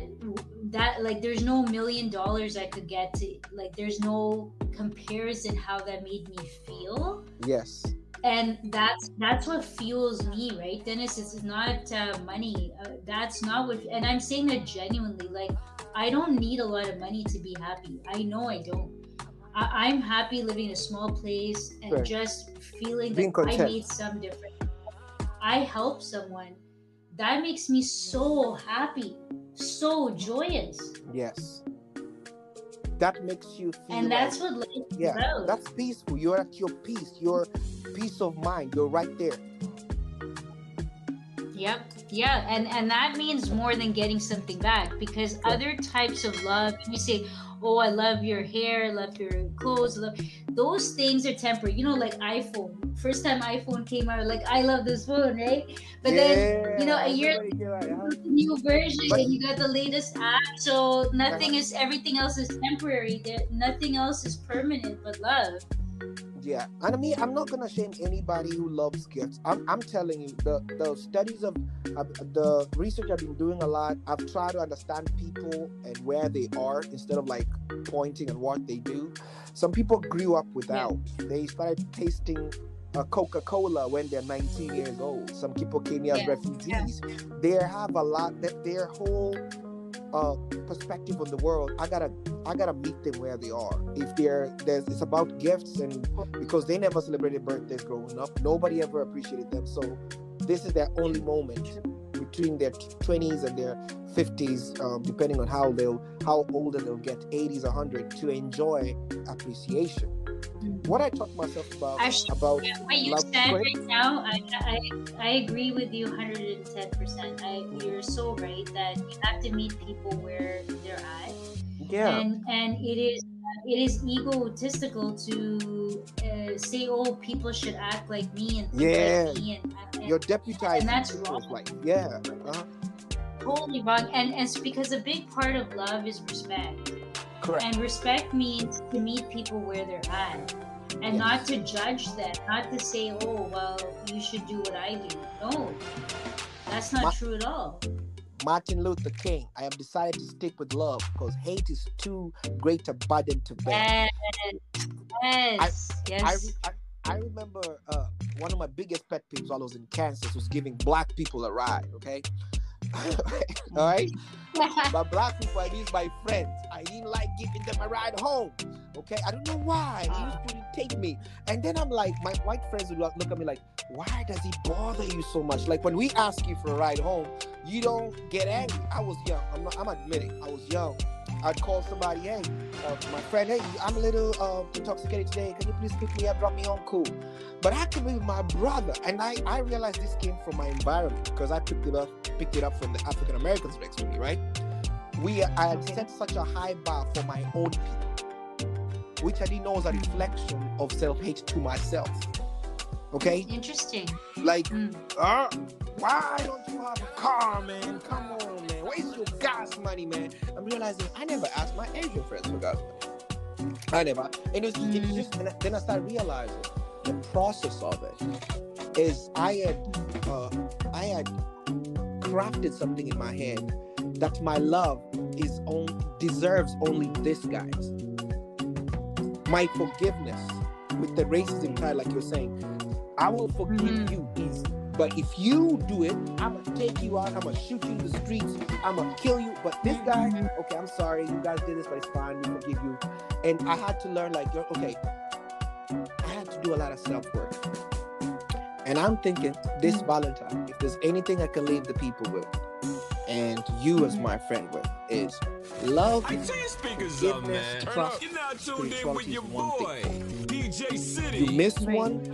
that like there's no million dollars I could get to like there's no comparison how that made me feel Yes. and that's that's what fuels me right dennis it's not uh, money uh, that's not what and i'm saying that genuinely like i don't need a lot of money to be happy i know i don't I- I'm happy living in a small place and Sure. just feeling Being that I content. made some difference. I help someone. That makes me so happy, so joyous, Yes. That makes you feel and that's like, what life is yeah, about. that's peaceful. You're at your peace. Your peace of mind. You're right there. Yep. Yeah, and and that means more than getting something back because other types of love, you say, "Oh, I love your hair, I love your clothes, I love those things are temporary." You know, like iPhone. First time iPhone came out, like I love this phone, right? But then you know, a year right, huh? new version But- and you got the latest app, so nothing is everything else is temporary. There, nothing else is permanent but love. Yeah, and I mean, I'm not gonna shame anybody who loves gifts. I'm, I'm telling you, the the studies of uh, the research I've been doing a lot. I've tried to understand people and where they are instead of like pointing at what they do. Some people grew up without. They started tasting uh, Coca-Cola when they're 19 years old. Some people came here as Yeah, refugees. They have a lot that their whole uh, perspective on the world. I gotta I gotta meet them where they are. If they're there's it's about gifts and because they never celebrated birthdays growing up, nobody ever appreciated them. So this is their only moment between their twenties and their fifties, um, depending on how they'll how older they'll get, eighties, hundred, to enjoy appreciation. What I taught myself about Actually, about what you love said right now, I, I I agree with you 110%. I you're so right that you have to meet people where they're at. yeah, And and it is it is egotistical to uh, say oh people should act like me and think Yeah. like me and, and you're deputizing and that's wrong. life. Yeah, uh-huh. totally wrong. And and it's because a big part of love is respect. Correct. And respect means to meet people where they're at. And Yes. not to judge them, not to say, oh, well, you should do what I do. No, that's not Ma- true at all. Martin Luther King. I have decided to stick with love because hate is too great a burden to bear. Yes, yes, I, yes. re- I, I remember uh, one of my biggest pet peeves while I was in Kansas was giving black people a ride. Okay, all right. By black people, I mean my friends. I didn't like giving them a ride home. Okay, I don't know why. he used to take me, and then I'm like, my white friends would look at me like, why does he bother you so much? Like when we ask you for a ride home, you don't get angry. I was young. I'm not. I'm admitting, I was young. I'd call somebody, hey, uh, my friend, hey, I'm a little uh, intoxicated today. Can you please pick me up, drop me home? Cool. But I could be with my brother, and I I realized this came from my environment because I picked it up picked it up from the African Americans next to me, right? We I had set such a high bar for my own people, which I didn't know was a reflection of self hate to myself. Okay, Interesting. like, Mm. uh, why don't you have a car, man? Come on, man. Where's your gas money, man? I'm realizing I never asked my Asian friends for gas money. I never. And it was, it was just, and then I started realizing the process of it is I had, uh, I had crafted something in my head that my love is on deserves only this, guys. My forgiveness with the racism tide, like you're saying, I will forgive Mhm. you easy. But if you do it, I'm gonna take you out. I'm gonna shoot you in the streets. I'm gonna kill you. But this guy, Mhm. okay, I'm sorry. You guys did this, but it's fine. We forgive you. And I had to learn, like, you're- okay, I had to do a lot of self work. And I'm thinking this Valentine, if there's anything I can leave the people with, and you as my friend with, is love. I tell you speakers up, man. Trust you're not tuned in spirituality with your is one boy, thing. DJ City. You miss one,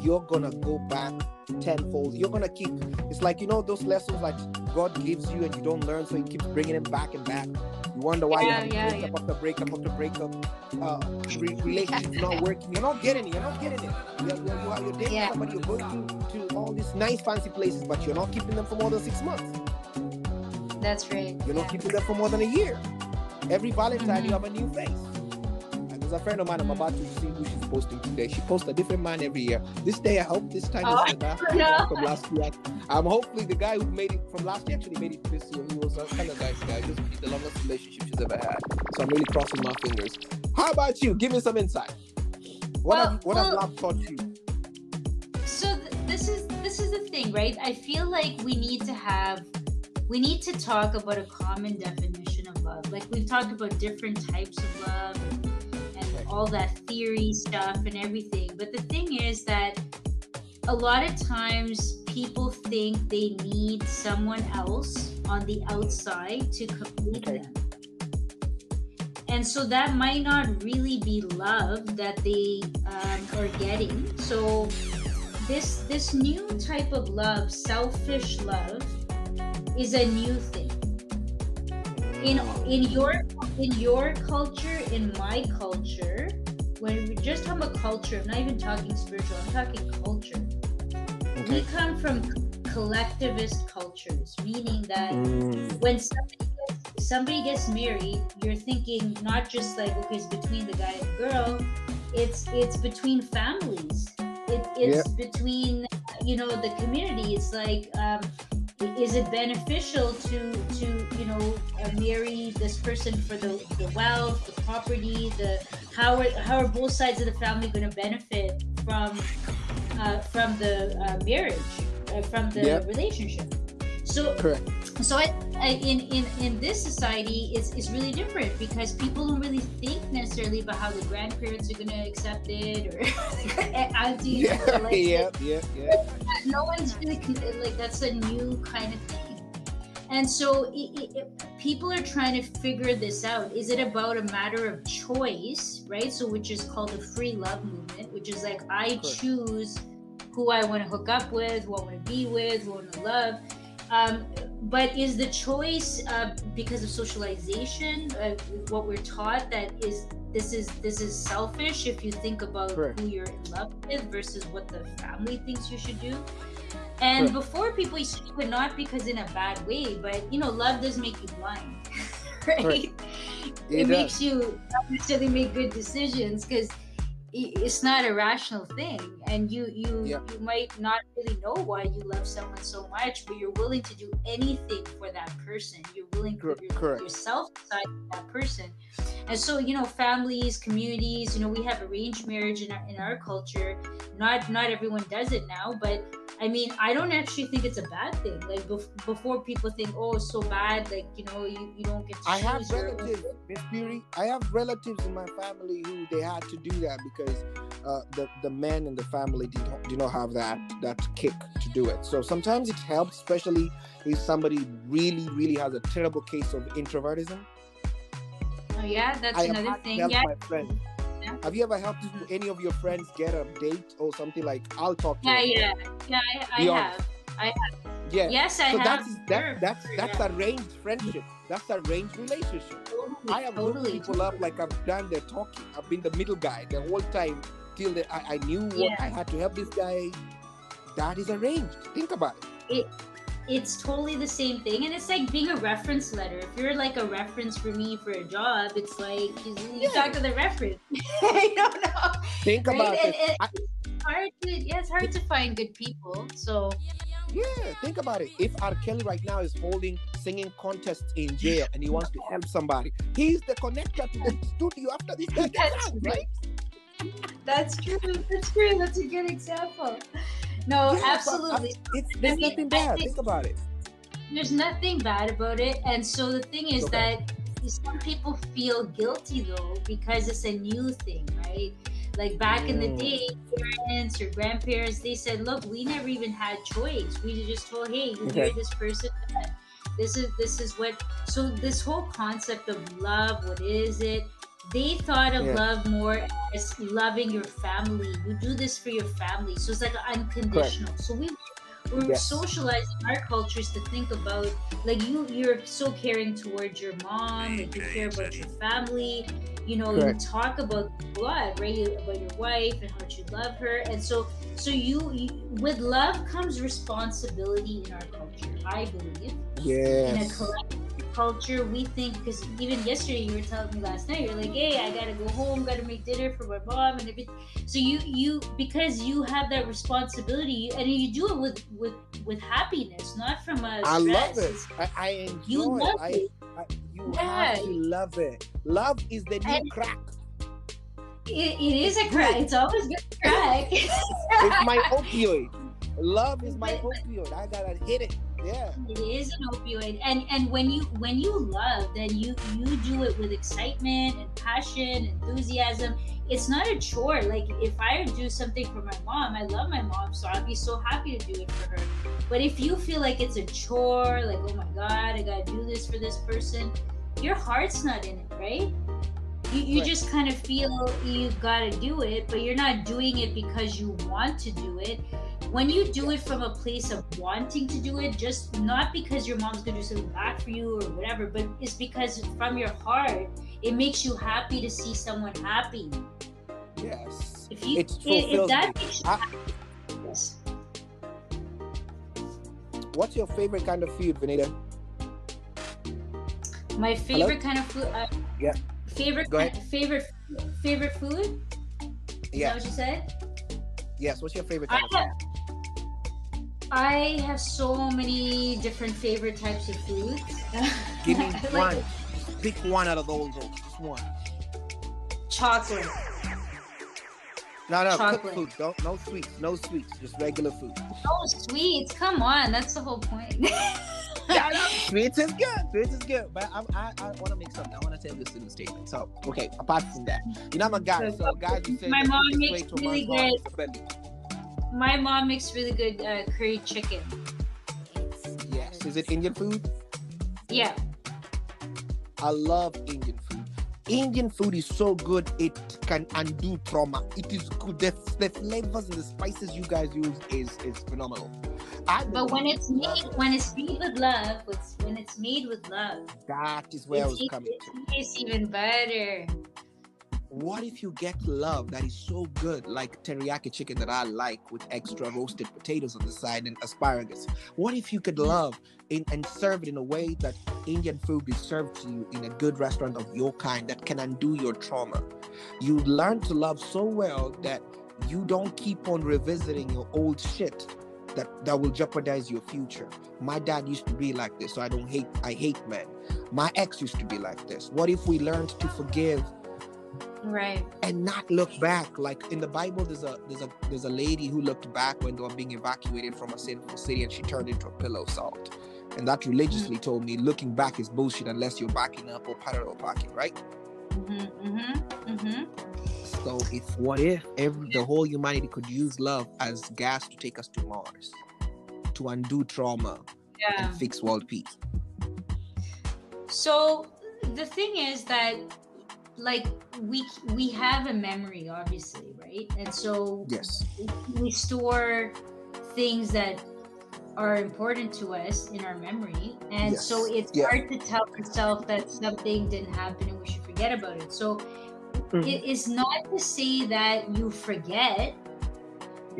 you're gonna go back tenfold. You're gonna keep. It's like you know those lessons like God gives you and you don't learn, so He keeps bringing them back and back. You wonder why Yeah, you yeah, have breakup after breakup after breakup. Uh, re- relationships not working. You're not getting it. You're not getting it. You're, you're, you're, you're dating Yeah. somebody. You're going to, to all these nice fancy places, but you're not keeping them for more than six months. That's right. You're not Yeah. keeping them for more than a year. Every Valentine, you Mhm. have a new face. And there's a friend of mine, I'm about to see who she's posting today. She posts a different man every year. This day, I hope this time Oh, is the last no. from last year. I'm um, hopefully, the guy who made it from last year actually made it this year. He was a kind of nice guy. Just the longest relationship she's ever had. So I'm really crossing my fingers. How about you? Give me some insight. What, Well, have, you- what has well- love taught you? so th- this is this is the thing right i feel like we need to have we need to talk about a common definition of love. Like we've talked about different types of love and, and all that theory stuff and everything. But the thing is that a lot of times people think they need someone else on the outside to complete Okay. them. And so that might not really be love that they um, are getting. So this this new type of love, selfish love, is a new thing. In in your in your culture, in my culture, when we just talking about culture, I'm not even talking spiritual. I'm talking culture. We come from collectivist cultures, meaning that Mm, when somebody gets, somebody gets married, you're thinking not just like okay, it's between the guy and the girl. It's it's between families. It, it's between you know the community. It's like um, is it beneficial to to you know uh, marry this person for the, the wealth, the property, the how are how are both sides of the family going to benefit from uh, from the uh, marriage, uh, from the Yep. relationship? So correct. so I, I in, in in this society it's, it's really different because people don't really think necessarily about how the grandparents are going to accept it or aunties Yeah, or like yeah, yeah, yeah. no one's really like that's a new kind of thing. And so it, it, it- people are trying to figure this out. Is it about a matter of choice right? So which is called the free love movement which is like i choose who i want to hook up with who i want to be with who i want to love um, but is the choice uh, because of socialization uh, what we're taught that is this is this is selfish if you think about Correct. who you're in love with versus what the family thinks you should do and Correct. before people used to do it not because in a bad way but you know love does make you blind right Correct. it, It makes you not necessarily make good decisions because it's not a rational thing and you you Yeah. you might not really know why you love someone so much but you're willing to do anything for that person. You're willing to put your, yourself aside for that person. And so you know families communities you know we have arranged marriage in our, in our culture. Not not everyone does it now but I mean, I don't actually think it's a bad thing. Like bef- before, people think, "Oh, it's so bad." Like you know, you, you don't get to I have choose your own relatives, Miss. I have relatives in my family who they had to do that because uh, the the men in the family did not, did not have that that kick to do it. So sometimes it helps, especially if somebody really really has a terrible case of introvertism. Oh yeah, that's I another thing. Yeah, my friend. Have you ever helped any of your friends get a date or something like? I'll talk to yeah, you. yeah, yeah. I, have. I have. Yeah. Yes, I so have. that's that, that's that's yeah. arranged friendship. That's arranged relationship. Totally, I have totally. people up like I've done the talking. I've been the middle guy the whole time till the, I, I knew what Yeah. I had to help this guy. That is arranged. Think about it. It's totally the same thing, and it's like being a reference letter. If you're like a reference for me for a job, it's like you, you Yeah. talk to the reference. I don't know. Think Right? about And, it. and I- it's hard to yeah, it's hard to find good people. So Yeah, think about it. If R. Kelly right now is holding singing contests in jail and he wants to help somebody, he's the connector to the studio after this guy gets That's out, right? that's true. That's true. That's a good example. No, Yeah, but I- absolutely. It's there's I mean, nothing bad. think- Think about it. there's nothing bad about it and so the thing is Okay. that some people feel guilty though because it's a new thing right like back in the Mm. day parents or grandparents they said look we never even had choice we just told hey you Okay. hear this person this is this is what so this whole concept of love what is it they thought of Yeah. love more as loving your family you do this for your family so it's like unconditional so we we're Yes. socialized in our cultures to think about like you you're so caring towards your mom like you care about your family you know Correct. you talk about blood right about your wife and how much you love her and so so you, you with love comes responsibility in our culture i believe in a Yes. collective culture we think because even yesterday you were telling me last night you're like hey i gotta go home gotta make dinner for my mom and everything so you you because you have that responsibility and you do it with with with happiness not from a I love stress. it. I, I enjoy you love it. I, it I, you Yeah. have to love it. Love is the new And- crack. it, it is a crack it's always good crack It's my opioid. Love is my opioid. I gotta hit it. Yeah. It is an opioid, and and when you when you love, then you you do it with excitement and passion, enthusiasm. It's not a chore. Like if I do something for my mom, I love my mom, so I'd be so happy to do it for her. But if you feel like it's a chore, like oh my god, I gotta do this for this person, your heart's not in it, right? You, you Right. just kind of feel you gotta do it, but you're not doing it because you want to do it when you do it from a place of wanting to do it, just not because your mom's gonna do something back for you or whatever, but it's because from your heart, it makes you happy to see someone happy. Yes. If you, if, if that makes you I- happy, yes. What's your favorite kind of food, Vinita? my favorite kind of food. Uh, Yeah. Favorite, Go ahead. favorite, favorite food. Is Yeah. that what you said? Yes. What's your favorite I kind of have, I have so many different favorite types of foods. Give me one. like Pick one out of those. those. Just one. chocolate. No, no, Chocolate. cooked food. Don't, no sweets. No sweets. Just regular food. No sweets! Come on, that's the whole point. yeah, no, sweets is good. Sweets is good. But I, I, I want to make something. I want to tell this in a statement. So, okay, apart from that, you know, I'm a guy. So, guys who say My mom quickest makes way to really good- is the belly. My mom makes really good uh, curry chicken. Yes. Is it Indian food? Yeah, I love Indian food. Indian food is so good it can undo trauma. It is good. The, the flavors and the spices you guys use is is phenomenal. I but when it's made when it's made with love, it's, when it's made with love, that is where I it was coming it tastes even better. What if you get love that is so good, like teriyaki chicken that I like with extra roasted potatoes on the side and asparagus? What if you could love in, and serve it in a way that Indian food is served to you in a good restaurant of your kind that can undo your trauma? You learn to love so well that you don't keep on revisiting your old shit that, that will jeopardize your future. My dad used to be like this, so I don't hate I hate men. My ex used to be like this. What if we learned to forgive Right. and not look back. Like in the bible there's a there's a there's a lady who looked back when they were being evacuated from a sinful city and she turned into a pillow of salt. And that religiously told me looking back is bullshit unless you're backing up or parallel parking right? Mm-hmm, mm-hmm, mm-hmm. so if what if? every the whole humanity could use love as gas to take us to mars to undo trauma Yeah. and fix world peace. So the thing is that like we we have a memory obviously right and so yes we store things that are important to us in our memory and Yes. so it's Yeah. hard to tell ourselves that something didn't happen and we should forget about it so Mhm. it is not to say that you forget Yeah.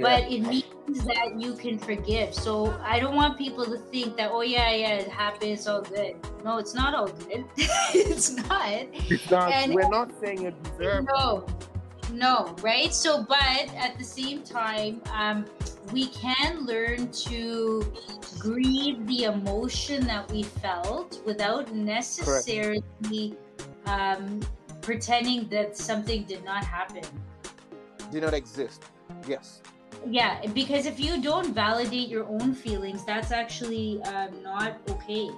But it means that you can forgive. So i don't want people to think that oh yeah yeah it happened it's all good. No it's not all good. It's not. It's not. And- we're not saying you deserve no, no, right? So, but at the same time, um, we can learn to grieve the emotion that we felt without necessarily um, pretending that something did not happen. did not exist. Yes Yeah, because if you don't validate your own feelings, that's actually um, not okay.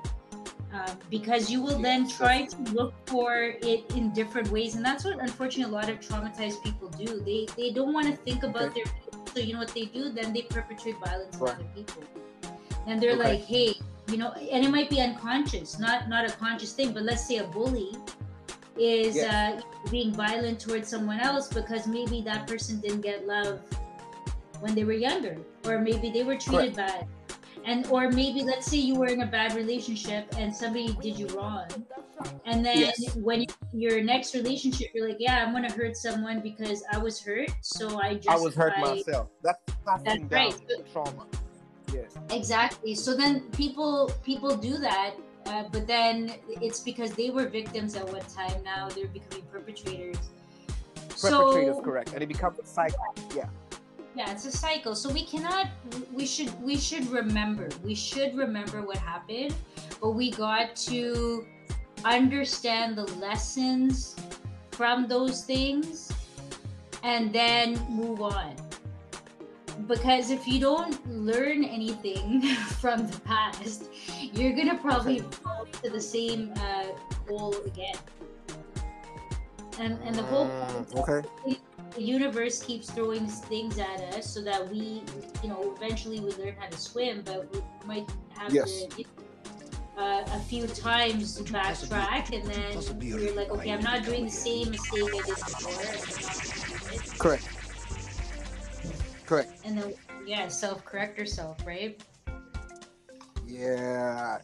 Um, because you will then try to look for it in different ways, and that's what unfortunately a lot of traumatized people do. They they don't want to think about Okay. their feelings, so you know what they do? Then they perpetrate violence on other people, and they're Okay. like, hey, you know, and it might be unconscious, not not a conscious thing, but let's say a bully is Yes. uh, being violent towards someone else because maybe that person didn't get love when they were younger or maybe they were treated bad. And or maybe let's say you were in a bad relationship and somebody did you wrong. And then Yes. when your next relationship you're like yeah i'm gonna hurt someone because i was hurt so i just i was hurt myself. That's passing That's right. trauma. Yes. Exactly. So then people people do that uh, but then it's because they were victims at one time. Now they're becoming perpetrators. Perpetrators so correct. And it becomes a cycle. Yeah yeah it's a cycle so we cannot we should we should remember we should remember what happened but we got to understand the lessons from those things and then move on because if you don't learn anything from the past, you're gonna probably fall to the same uh, hole again. And and the whole Mm, okay. The universe keeps throwing things at us so that we, you know, eventually we learn how to swim, but we might have Yes. to. Uh, a few times to backtrack, and then you're like, okay, I'm not doing the same mistake I did before. and I'm not gonna do it. Correct. Correct. And then, yeah, self correct yourself, right? Yeah.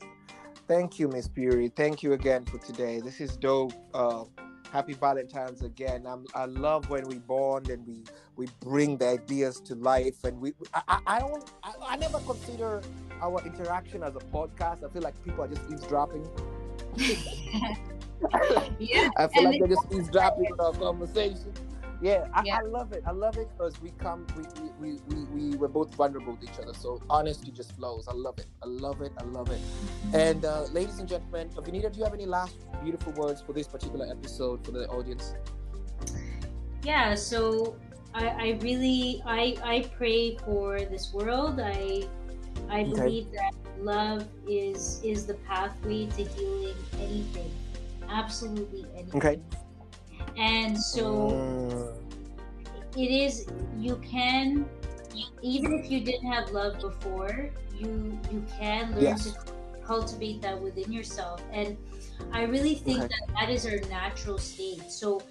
Thank you, Miss Puri. Thank you again for today. This is dope. Uh, happy Valentine's again. I'm, I love when we bond and we we bring the ideas to life. And we, I, I, don't, I, I never consider our interaction as a podcast. I feel like people are just eavesdropping. yeah. I feel And like they're just eavesdropping on our conversation. Yeah, I, Yeah. I love it. I love it because we come, we, we, we, we, we were both vulnerable to each other. So honesty just flows. I love it. I love it. I love it. And uh, ladies and gentlemen, Vinita, do you have any last beautiful words for this particular episode for the audience? yeah so I, I really I, I pray for this world i i Okay. believe that love is is the pathway to healing anything absolutely anything Okay. And so Mm, it is you can even if you didn't have love before you you can learn Yes. to cultivate that within yourself and i really think Okay. that that is our natural state so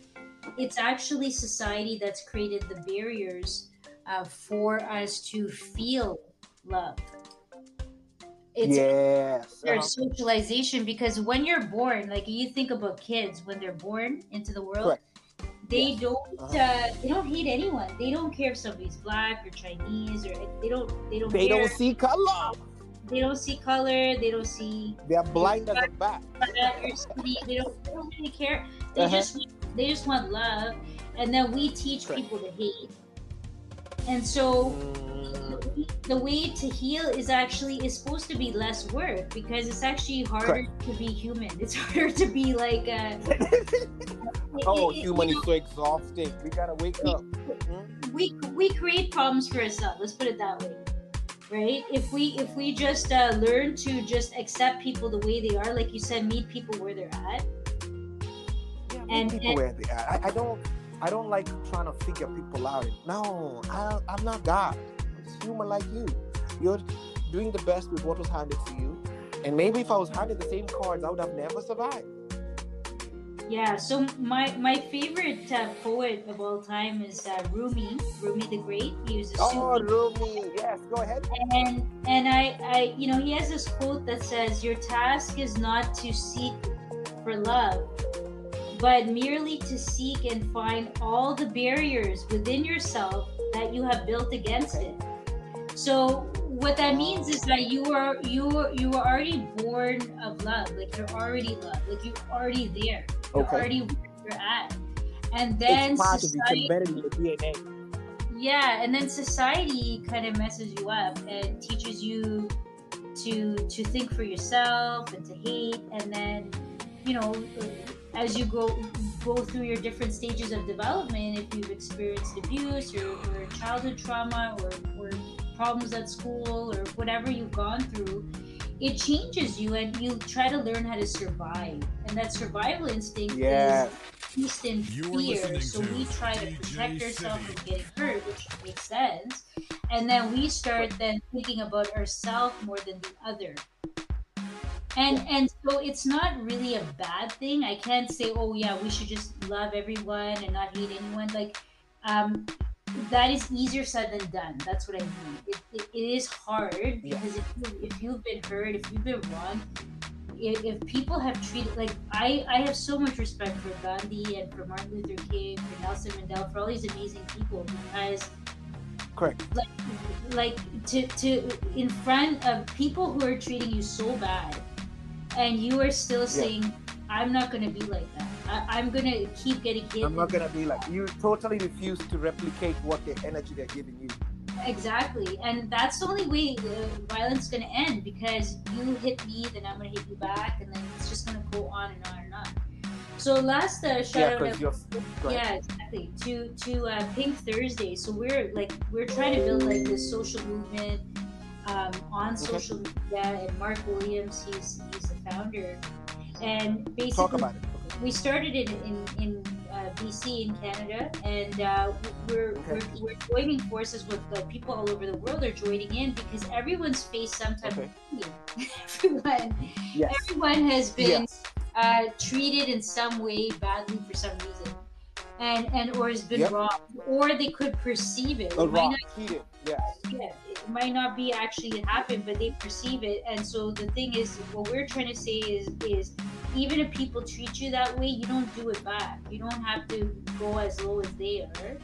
it's actually society that's created the barriers uh, for us to feel love it's yes. their uh-huh. socialization because when you're born like you think about kids when they're born into the world Correct. they Yes. don't Uh-huh. uh, they don't hate anyone they don't care if somebody's black or chinese or they don't they don't They care. don't see color. they don't see color they don't see They are blind as a bat. that you're skinny they don't, they don't really care they Uh-huh. just they just want love and then we teach Correct. people to hate and so the way to heal is actually is supposed to be less work because it's actually harder to be human. It's harder to be like uh, oh, it- it- human you is so exhausting. We gotta wake up. Mm, we we create problems for ourselves. Let's put it that way, right? If we if we just uh, learn to just accept people the way they are, like you said, meet people where they're at. Yeah, meet And- people and- where they are. I, I don't I don't like trying to figure people out. No, I, I'm not God. I'm human like you. You're doing the best with what was handed to you. And maybe if I was handed the same cards, I would have never survived. Yeah. So my my favorite uh, poet of all time is uh, Rumi, Rumi the Great. He was a Oh, Sufi Rumi. Yes, go ahead. and and I, I you know he has this quote that says your task is not to seek for love but merely to seek and find all the barriers within yourself that you have built against it so what that means is that you are you are you are already born of love like you're already loved like you're already there you're Okay. already where you're at and then it's society embedded in your DNA. yeah and then society kind of messes you up and teaches you to to think for yourself and to hate and then you know as you go go through your different stages of development if you've experienced abuse or, or childhood trauma or, or problems at school or whatever you've gone through it changes you and you try to learn how to survive and that survival instinct Yeah. is based in fear so we try to DJ protect ourselves City. from getting hurt which makes sense and then we start then thinking about ourselves more than the other and and so it's not really a bad thing. I can't say oh yeah we should just love everyone and not hate anyone. Like um that is easier said than done. That's what i mean. It, it, it is hard Yeah. because if, you, if you've been hurt if you've been wrong if, if people have treated like I, I have so much respect for Gandhi and for Martin Luther King, for Nelson Mandela, for all these amazing people because Correct. like like to to in front of people who are treating you so bad and you are still saying i'm not going to be like that I, i'm going to keep getting hit I'm not gonna be like you. Totally refuse to replicate what the energy they're giving you. exactly and that's the only way the violence is going to end because you hit me then i'm going to hit you back and then it's just going to go on and on and on So last uh, shout Yeah, out because you're. Go ahead. yeah exactly to to uh, pink thursday so we're like we're trying to build like this social movement um, on social media and mark williams he's he's founder and basically Talk about it. we started in in, in uh, BC in Canada, and uh, we're, Okay. we're we're joining forces with uh, people all over the world are joining in because everyone's faced some type Okay. of bullying. everyone Yes. everyone has been Yes. uh, treated in some way badly for some reason, and and or has been Yep. robbed, or they could perceive it. It rock. not. Yes. yeah, it might not be actually happen, but they perceive it. And so the thing is, what we're trying to say is, is even if people treat you that way, you don't do it back. You don't have to go as low as they are.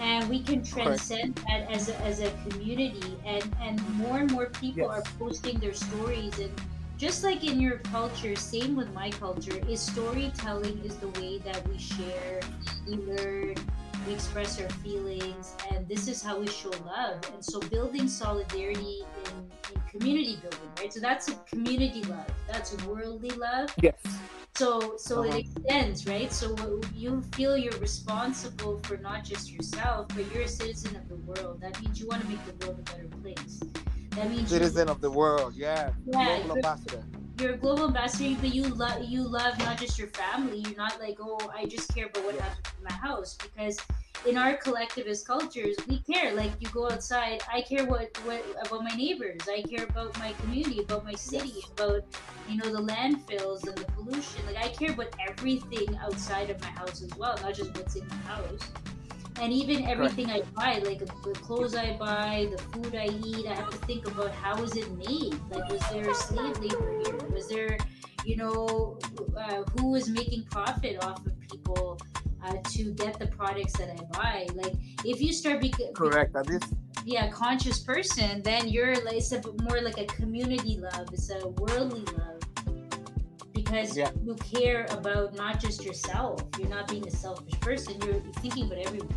And we can transcend that as a, as a community, and and more and more people Yes. are posting their stories and. Just like in your culture, same with my culture, is storytelling is the way that we share, we learn, we express our feelings and this is how we show love and so building solidarity in, in community building right so that's a community love that's worldly love Yes. so so Uh-huh. it extends right so you feel you're responsible for not just yourself but you're a citizen of the world that means you want to make the world a better place that means you- Citizen of the world. Yeah. Yeah, Global ambassador. You're a global ambassador, but you love you love not just your family. You're not like, oh, I just care about what happens in my house because in our collectivist cultures, we care. Like you go outside, I care what what about my neighbors. I care about my community, about my city, about you know the landfills and the pollution. Like I care about everything outside of my house as well, not just what's in my house. And even everything I buy, like the clothes I buy, the food I eat, I have to think about how is it made? Like, was there slave labor here? Was there, you know, uh, who was making profit off of people uh, to get the products that I buy? Like, if you start being Correct. And this. yeah, conscious person, then you're like it's a, more like a community love. It's a worldly love because Yeah. you care about not just yourself. You're not being a selfish person. You're thinking about everyone.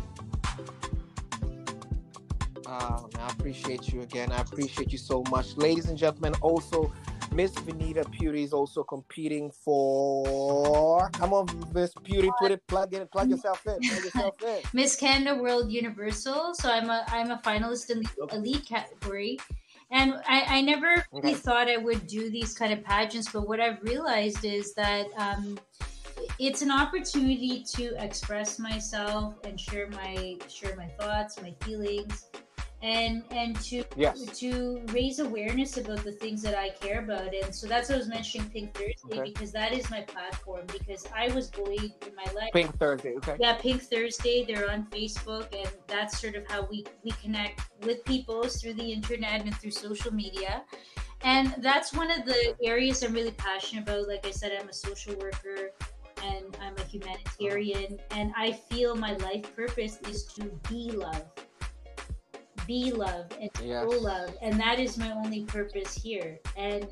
Um, I appreciate you again. I appreciate you so much, ladies and gentlemen. Also, Miss Vinita Puri is also competing for. Come on, Miss Puri, put it, plug in, plug yourself in, plug yourself in. Miss Canada World Universal. So I'm a I'm a finalist in the elite category. And I, I never really Okay. thought I would do these kind of pageants, but what I've realized is that um, it's an opportunity to express myself and share my share my thoughts, my feelings, and and to Yes. to raise awareness about the things that I care about. And so that's what I was mentioning Pink Thursday Okay. because that is my platform because I was bullied in my life. Pink Thursday, okay? Yeah, Pink Thursday. They're on Facebook, and that's sort of how we we connect with people through the internet and through social media. And that's one of the areas I'm really passionate about. Like I said, I'm a social worker and I'm a humanitarian, and I feel my life purpose is to be love, be love, and Yes. love, and that is my only purpose here. And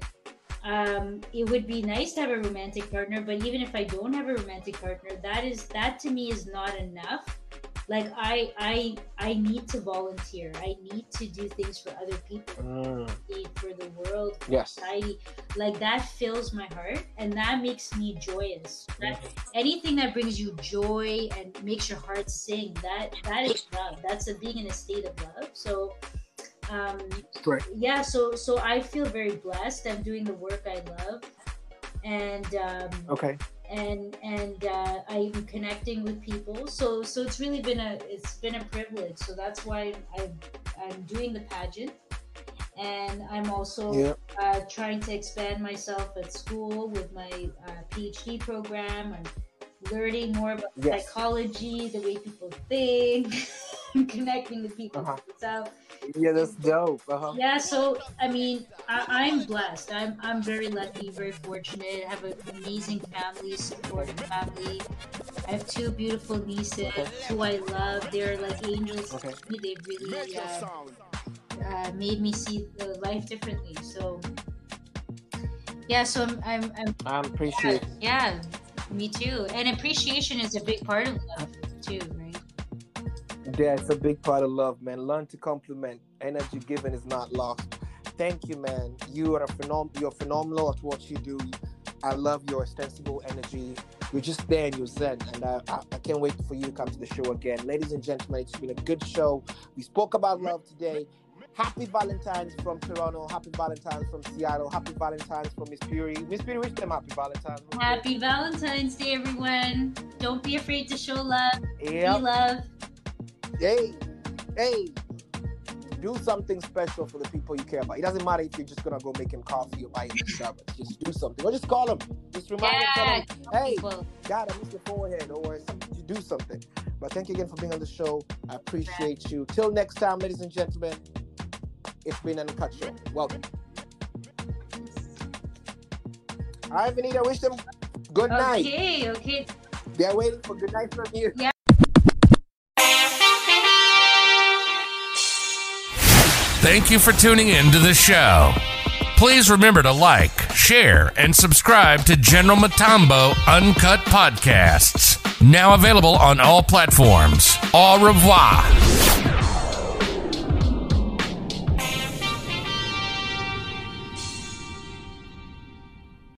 um, it would be nice to have a romantic partner, but even if I don't have a romantic partner, that is that to me is not enough. Like I, I, I need to volunteer. I need to do things for other people, Mm, for the world, for yes. society. Like that fills my heart, and that makes me joyous. That, anything that brings you joy and makes your heart sing, that that is love. That's a being in a state of love. So. Um, Right. yeah so so i feel very blessed i'm doing the work i love and um Okay. And and uh, i'm connecting with people. So so it's really been a it's been a privilege. So that's why I'm i'm doing the pageant. And i'm also Yeah. uh, trying to expand myself at school with my uh, phd program. And learning more about Yes. psychology the way people think connecting with people Uh-huh. so Yeah, that's dope. Uh-huh. yeah, so I mean, I, I'm blessed. I'm I'm very lucky, very fortunate. I have an amazing family, supportive family. I have two beautiful nieces who I love. They're like angels Okay. They really uh, uh, made me see life differently. So yeah, so I'm I'm, I'm I appreciate it. yeah, me too. And appreciation is a big part of love too, right? Yeah, it's a big part of love, man. Learn to compliment. Energy given is not lost. Thank you, man. You are a phenom- You're phenomenal at what you do. I love your ostensible energy. You're just there and you're zen, and I, I, I can't wait for you to come to the show again, ladies and gentlemen. It's been a good show. We spoke about love today. Happy Valentine's from Toronto. Happy Valentine's from Seattle. Happy Valentine's from Miss Puri. Miss Puri, wish them happy Valentine's. Happy Valentine's Day, everyone. Don't be afraid to show love. Be love. Hey, hey. Do something special for the people you care about. It doesn't matter if you're just gonna go make him coffee or buy him a Starbucks. Just do something. Or just call him. Just remind him. Yeah. him, hey, People. God, I missed your forehead, or. You do something. But thank you again for being on the show. I appreciate you. Till next time, ladies and gentlemen. It's been an uncut show. Welcome. All right, Vinita, wish them good night. Okay, okay. They're waiting for good night from you. Thank you for tuning in to the show. Please remember to like, share, and subscribe to General Matambo Uncut Podcasts. Now available on all platforms. Au revoir.